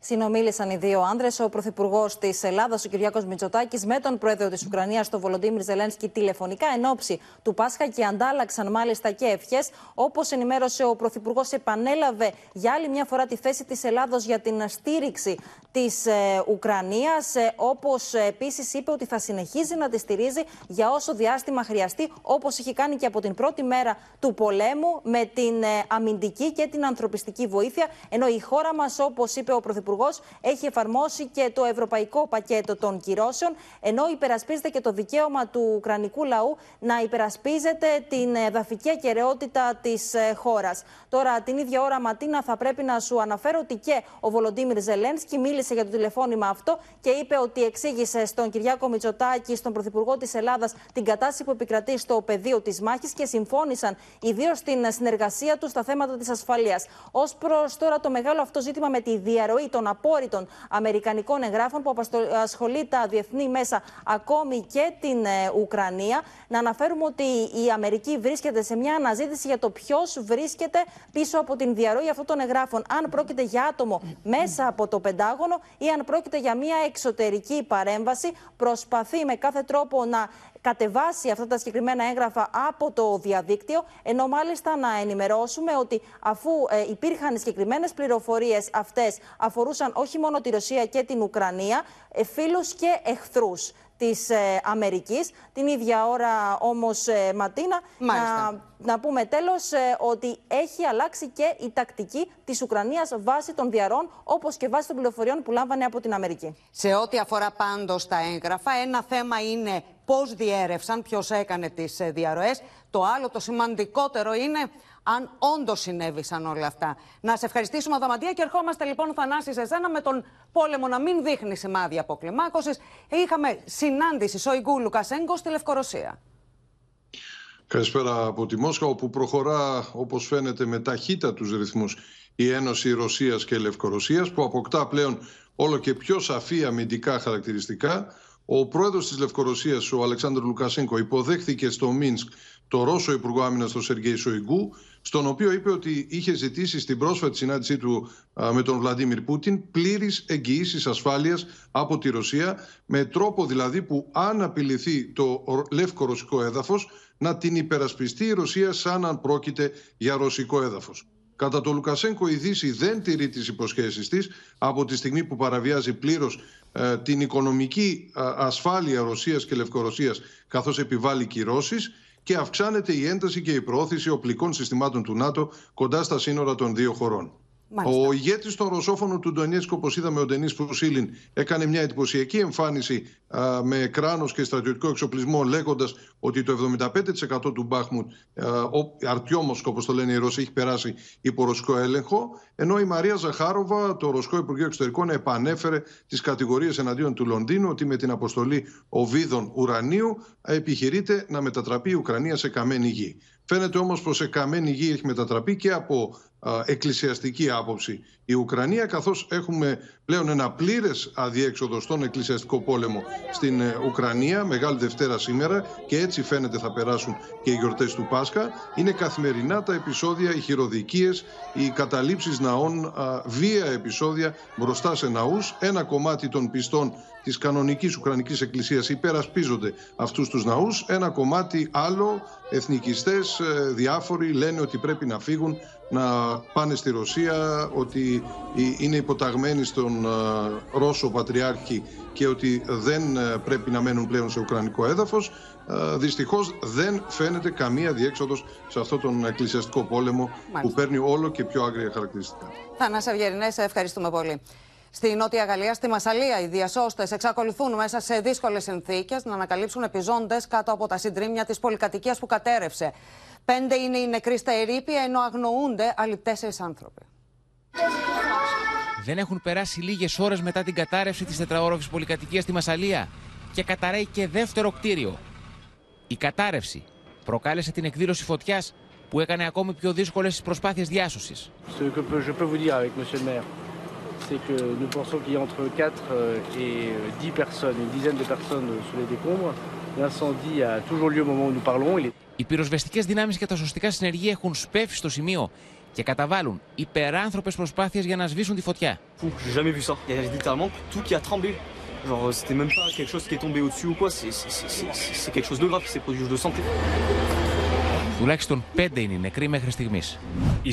Συνομίλησαν οι δύο άνδρες, ο Πρωθυπουργός της Ελλάδας, ο Κυριάκος Μητσοτάκης, με τον Πρόεδρο της Ουκρανίας, τον Βολοντίμιρ Ζελένσκι, τηλεφωνικά εν ώψη του Πάσχα και αντάλλαξαν μάλιστα και ευχές. Όπως ενημέρωσε ο Πρωθυπουργός, επανέλαβε για άλλη μια φορά τη θέση της Ελλάδος για την στήριξη της ε, Ουκρανίας. Ε, όπως επίσης είπε ότι θα συνεχίζει να τη στηρίζει για όσο διάστημα χρειαστεί, όπως έχει κάνει και από την πρώτη μέρα του πολέμου, με την ε, αμυντική και την ανθρωπιστική βοήθεια. Ενώ η χώρα μας, όπως είπε ο Πρωθυπουργός, έχει εφαρμόσει και το ευρωπαϊκό πακέτο των κυρώσεων, ενώ υπερασπίζεται και το δικαίωμα του Ουκρανικού λαού να υπερασπίζεται την εδαφική ακαιρεότητα της ε, χώρας. Τώρα, την ίδια ώρα, Ματίνα, θα πρέπει να σου αναφέρω ότι και ο Βολοντίμιρ Ζελένσκι μίλησε για το τηλεφώνημα αυτό και είπε ότι εξήγησε στον Κυριάκο Μητσοτάκη, στον Πρωθυπουργό της Ελλάδας, την κατάσταση που επικρατεί στο πεδίο της μάχης και συμφώνησαν ιδίως στην συνεργασία τους στα θέματα της ασφαλείας. Ω προς τώρα το μεγάλο αυτό ζήτημα με τη διαρροή των απόρριτων Αμερικανικών εγγράφων που ασχολεί τα διεθνή μέσα, ακόμη και την ε, Ουκρανία. Να αναφέρουμε ότι η Αμερική βρίσκεται σε μια αναζήτηση για το ποιος βρίσκεται πίσω από την διαρροή αυτών των εγγράφων. Αν πρόκειται για άτομο μέσα από το Πεντάγωνο ή αν πρόκειται για μια εξωτερική παρέμβαση. Προσπαθεί με κάθε τρόπο να κατεβάσει αυτά τα συγκεκριμένα έγγραφα από το διαδίκτυο, ενώ μάλιστα να ενημερώσουμε ότι αφού ε, υπήρχαν συγκεκριμένες πληροφορίες αυτές αφορούσαν όχι μόνο τη Ρωσία και την Ουκρανία, ε, φίλους και εχθρούς της ε, Αμερικής. Την ίδια ώρα όμως, ε, Ματίνα, να, να πούμε τέλος ε, ότι έχει αλλάξει και η τακτική της Ουκρανίας βάσει των διαρών, όπως και βάσει των πληροφοριών που λάμβανε από την Αμερική. Σε ό,τι αφορά πάντως τα έγγραφα, ένα θέμα είναι πώς διέρευσαν, ποιος έκανε τις ε, διαρροές. Το άλλο, το σημαντικότερο είναι αν όντως συνέβησαν όλα αυτά. Να σε ευχαριστήσουμε, Αδαμαντία, και ερχόμαστε λοιπόν, Θανάση, σε εσένα με τον πόλεμο να μην δείχνει σημάδια αποκλιμάκωσης. Είχαμε συνάντηση Σοϊγκού Λουκασέγκο στη Λευκορωσία. Καλησπέρα από τη Μόσχα, όπου προχωρά, όπως φαίνεται, με ταχύτατους ρυθμούς η Ένωση Ρωσίας και Λευκορωσίας, που αποκτά πλέον όλο και πιο σαφή αμυντικά χαρακτηριστικά. Ο πρόεδρος της Λευκορωσίας, ο Αλεξάνδρου Λουκασέγκο, υποδέχθηκε στο Μίνσκ το Ρώσο Υπουργό Άμυνας, τον Σεργέη Σοϊγκού, στον οποίο είπε ότι είχε ζητήσει στην πρόσφατη συνάντησή του με τον Βλαντίμιρ Πούτιν πλήρης εγγυήσεις ασφάλειας από τη Ρωσία, με τρόπο δηλαδή που αν απειληθεί το λεύκο ρωσικό έδαφος, να την υπερασπιστεί η Ρωσία σαν αν πρόκειται για ρωσικό έδαφος. Κατά το Λουκασέγκο η Δύση δεν τηρεί τις υποσχέσεις της από τη στιγμή που παραβιάζει πλήρως ε, την οικονομική ασφάλεια Ρωσίας και Λευκορωσίας καθώς επιβάλλει κυρώσεις και αυξάνεται η ένταση και η προώθηση οπλικών συστημάτων του ΝΑΤΟ κοντά στα σύνορα των δύο χωρών. Μάλιστα. Ο ηγέτης των Ρωσόφωνων του Ντονιέτσκ, όπως είδαμε, ο Ντενή Πουσίλιν, έκανε μια εντυπωσιακή εμφάνιση α, με κράνος και στρατιωτικό εξοπλισμό, λέγοντας ότι το 75% του Μπάχμουτ, ο Αρτιόμοσκ, όπως το λένε οι Ρώσοι, έχει περάσει υπό ρωσικό έλεγχο. Ενώ η Μαρία Ζαχάροβα, το Ρωσικό Υπουργείο Εξωτερικών, επανέφερε τις κατηγορίες εναντίον του Λονδίνου ότι με την αποστολή οβίδων ουρανίου επιχειρείται να μετατραπεί η Ουκρανία σε καμένη γη. Φαίνεται όμως πως σε καμένη γη έχει μετατραπεί και από εκκλησιαστική άποψη η Ουκρανία καθώς έχουμε πλέον ένα πλήρες αδιέξοδο στον εκκλησιαστικό πόλεμο στην ε, Ουκρανία Μεγάλη Δευτέρα σήμερα και έτσι φαίνεται θα περάσουν και οι γιορτές του Πάσχα. Είναι καθημερινά τα επεισόδια, οι χειροδικίες, οι καταλήψεις ναών, βία επεισόδια μπροστά σε ναούς. Ένα κομμάτι των πιστών της κανονικής Ουκρανικής Εκκλησίας υπερασπίζονται αυτούς τους ναούς. Ένα κομμάτι άλλο, εθνικιστές ε, διάφοροι λένε ότι πρέπει να φύγουν να πάνε στη Ρωσία, ότι είναι υποταγμένοι στον Ρώσο Πατριάρχη και ότι δεν πρέπει να μένουν πλέον σε Ουκρανικό έδαφος. Δυστυχώς δεν φαίνεται καμία διέξοδος σε αυτόν τον εκκλησιαστικό πόλεμο που παίρνει όλο και πιο άγρια χαρακτηριστικά. Θανάση Αυγερινές, σε ευχαριστούμε πολύ. Στη Νότια Γαλλία, στη Μασαλία, οι διασώστες εξακολουθούν μέσα σε δύσκολες συνθήκες να ανακαλύψουν επιζώντες κάτω από τα συντρίμια της πολυκατοικίας που κατέρευσε. Πέντε είναι οι νεκροί στα ερήπια, ενώ αγνοούνται άλλοι τέσσερις άνθρωποι. Δεν έχουν περάσει λίγες ώρες μετά την κατάρρευση της τετραόροφης πολυκατοικίας στη Μασαλία και καταραίει και δεύτερο κτίριο. Η κατάρρευση προκάλεσε την εκδήλωση φωτιάς που έκανε ακόμη πιο δύσκολες τις προσπάθειες διάσωσης. c'est que nous pensons qu'il y a entre 4 et 10 personnes, une dizaine de personnes sous les décombres. L'incendie a toujours lieu au moment où nous parlons. Οι πυροσβεστικέ δυνάμει και τα σωστικά συνεργεία έχουν σπεύσει στο σημείο και καταβάλουν υπεράνθρωπες προσπάθειες για να σβήσουν τη φωτιά. J'ai jamais vu ça. Il y a littéralement tout qui a tremblé. Genre, c'était même pas quelque chose qui est tombé au-dessus ou quoi. C'est quelque chose de grave qui s'est produit de santé. Τουλάχιστον πέντε είναι νεκροί μέχρι στιγμής. Οι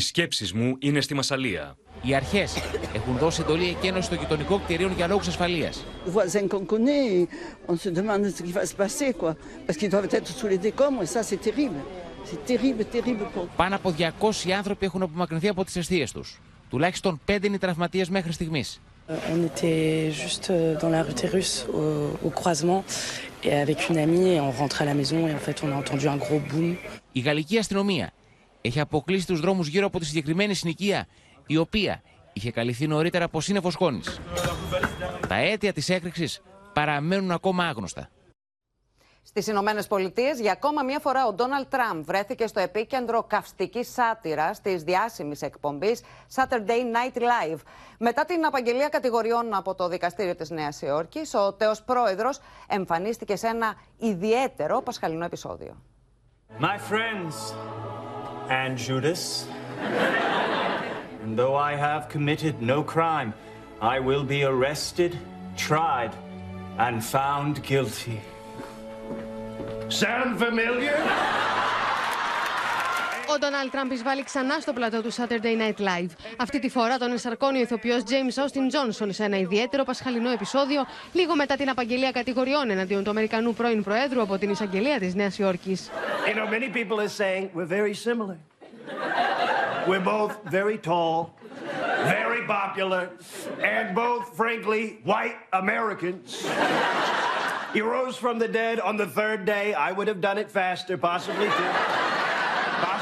μου είναι στη Μασαλία. Οι αρχές έχουν δώσει εντολή εκένωση των γειτονικών για λόγους ασφαλείας. Πάνω από 200 άνθρωποι έχουν απομακρυνθεί από τις αιστείες τους. Τουλάχιστον πέντε είναι τραυματίες μέχρι στιγμής. Euh, on juste euh, dans la rue au, croisement et avec une amie on à la maison en fait on a entendu un gros. Η γαλλική αστυνομία έχει αποκλείσει τους δρόμους γύρω από τη συγκεκριμένη συνοικία, η οποία είχε καλυφθεί νωρίτερα από σύννεφο σκόνης. Τα αίτια της έκρηξης παραμένουν ακόμα άγνωστα. Στις Ηνωμένες Πολιτείες, για ακόμα μία φορά, ο Ντόναλτ Τραμπ βρέθηκε στο επίκεντρο καυστικής σάτυρας της διάσημης εκπομπής Saturday Night Live. Μετά την απαγγελία κατηγοριών από το δικαστήριο της Νέας Υόρκης, ο τέος πρόεδρος εμφανίστηκε σε ένα ιδιαίτερο πασχαλινό επεισόδιο. My friends and Judas, and though I have committed no crime, I will be arrested, tried, and found guilty. Sound familiar? Ο Ντόναλτ Τραμπ εισβάλλει ξανά στο πλατό του Saturday Night Live. Αυτή τη φορά τον ενσαρκώνει ο ηθοποιός James Austin Τζόνσον σε ένα ιδιαίτερο πασχαλινό επεισόδιο, λίγο μετά την απαγγελία κατηγοριών εναντίον του Αμερικανού πρώην Προέδρου από την εισαγγελία της Νέας Υόρκης. You know, We're both very tall, very popular, and both,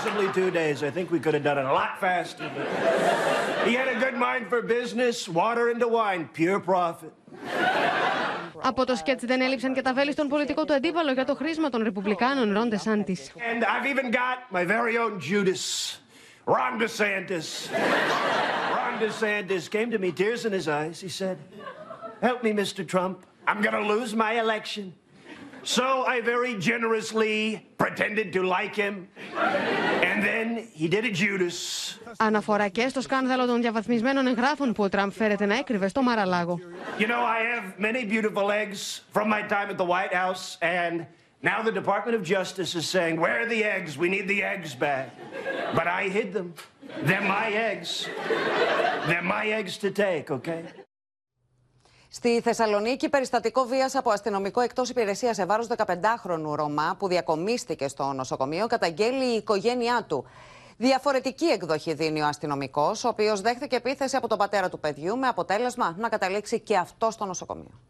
Possibly two days. I think we could have done it a lot faster. But he had a good mind for business, water into wine, pure profit. Από το σκέτς δεν έλειψαν και τα βέλη στον πολιτικό του αντίπαλο για το χρήσμα των Ρεπουμπλικάνων, Ρον Ντεσάντης. And I've even got my very own Judas, Ron DeSantis. Ron DeSantis came to me, tears in his eyes. He said, Help me, Mr. Trump. I'm going to lose my election. So I very generously pretended to like him. And then he did a Judas. Αναφορά και στο σκάνδαλο των διαβαθμισμένων εγγράφων που ο Τραμπ φέρεται να έκρυβε στο Μαραλάγο. You know, I have many beautiful eggs from my time at the White House, and now the Department of Justice is saying, Where are the eggs? We need the eggs back. But I hid them. They're my eggs. They're my eggs to take, okay? Στη Θεσσαλονίκη, περιστατικό βίας από αστυνομικό εκτός υπηρεσίας σε βάρος 15χρονου Ρωμά που διακομίστηκε στο νοσοκομείο, καταγγέλει η οικογένειά του. Διαφορετική εκδοχή δίνει ο αστυνομικός, ο οποίος δέχθηκε επίθεση από τον πατέρα του παιδιού, με αποτέλεσμα να καταλήξει και αυτό στο νοσοκομείο.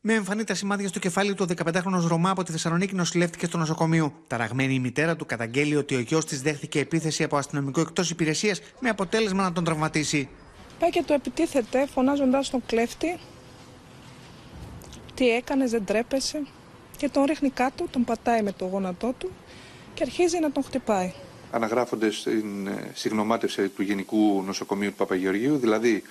Με εμφανή τα σημάδια στο κεφάλι του, ο 15χρονο Ρωμά από τη Θεσσαλονίκη νοσηλεύτηκε στο νοσοκομείο. Ταραγμένη η μητέρα του καταγγέλει ότι ο γιος της δέχθηκε επίθεση από αστυνομικό εκτός υπηρεσίας, με αποτέλεσμα να τον τραυματίσει. Πάει και του επιτίθεται φωνάζοντα τον κλέφτη. Τι έκανε, δεν τρέπεσαι. Και τον ρίχνει κάτω, τον πατάει με το γόνατό του και αρχίζει να τον χτυπάει. Αναγράφονται στην συγνωμάτευση του Γενικού Νοσοκομείου του Παπαγεωργίου, δηλαδή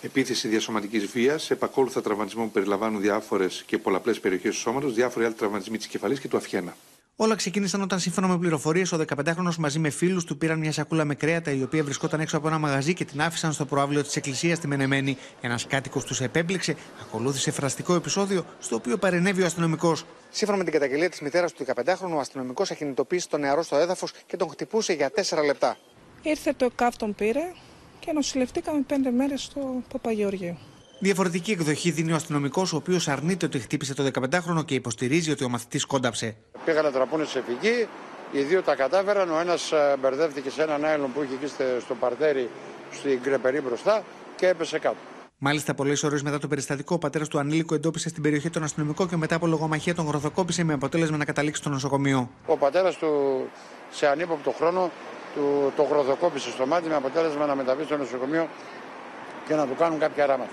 επίθεση διασωματικής βίας, επακόλουθα τραυματισμό που περιλαμβάνουν διάφορες και πολλαπλές περιοχές του σώματος, διάφοροι άλλοι τραυματισμοί της κεφαλής και του αυχένα. Όλα ξεκίνησαν όταν, σύμφωνα με πληροφορίες, ο 15χρονο μαζί με φίλους του πήραν μια σακούλα με κρέατα, η οποία βρισκόταν έξω από ένα μαγαζί και την άφησαν στο προάβλιο της εκκλησίας στη Μενεμένη. Ένας κάτοικος τους επέμπλεξε, ακολούθησε φραστικό επεισόδιο, στο οποίο παρενέβη ο αστυνομικός. Σύμφωνα με την καταγγελία της μητέρας του 15χρονου, ο αστυνομικός ακινητοποίησε τον νεαρό στο έδαφος και τον χτυπούσε για 4 λεπτά. Ήρθε το ΕΚΑΒ τον πήρε και νοσηλευτήκαμε πέντε μέρες στο Παπαγεωργίου. Διαφορετική εκδοχή δίνει ο αστυνομικός, ο οποίος αρνείται ότι χτύπησε το 15χρονο και υποστηρίζει ότι ο μαθητής κόνταψε. Πήγαν να τραπούν σε φυγή, οι δύο τα κατάφεραν. Ο ένας μπερδεύτηκε σε έναν άιλον που είχε εκεί στο παρτέρι στην κρεπερή μπροστά και έπεσε κάτω. Μάλιστα, πολλές ώρες μετά το περιστατικό, ο πατέρας του ανήλικου εντόπισε στην περιοχή τον αστυνομικό και μετά από λογομαχία τον γροθοκόπησε με αποτέλεσμα να καταλήξει στο νοσοκομείο. Ο πατέρας του σε ανύποπτο χρόνο του το γροθοκόπησε στο μάτι με αποτέλεσμα να μεταβεί στο νοσοκομείο και να του κάνουν κάποια ράματα.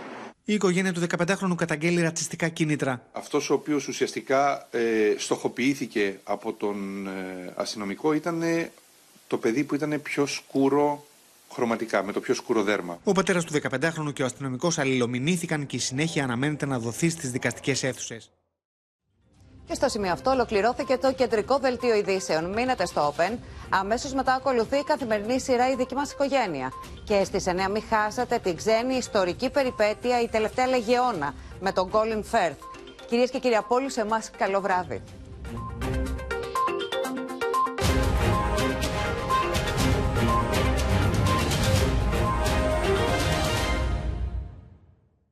Η οικογένεια του 15χρονου καταγγέλει ρατσιστικά κίνητρα. Αυτός ο οποίος ουσιαστικά ε, στοχοποιήθηκε από τον ε, αστυνομικό ήταν το παιδί που ήταν πιο σκούρο χρωματικά, με το πιο σκούρο δέρμα. Ο πατέρας του 15χρονου και ο αστυνομικός αλληλομηνήθηκαν και η συνέχεια αναμένεται να δοθεί στις δικαστικές αίθουσες. Και στο σημείο αυτό ολοκληρώθηκε το κεντρικό δελτίο ειδήσεων. Μείνετε στο Open. Αμέσως μετά ακολουθεί η καθημερινή σειρά Η δική μας οικογένεια. Και στις 9 μην χάσετε την ξένη ιστορική περιπέτεια Η τελευταία Λεγεώνα με τον Colin Firth. Κυρίες και κύριοι, από όλους εμάς, καλό βράδυ.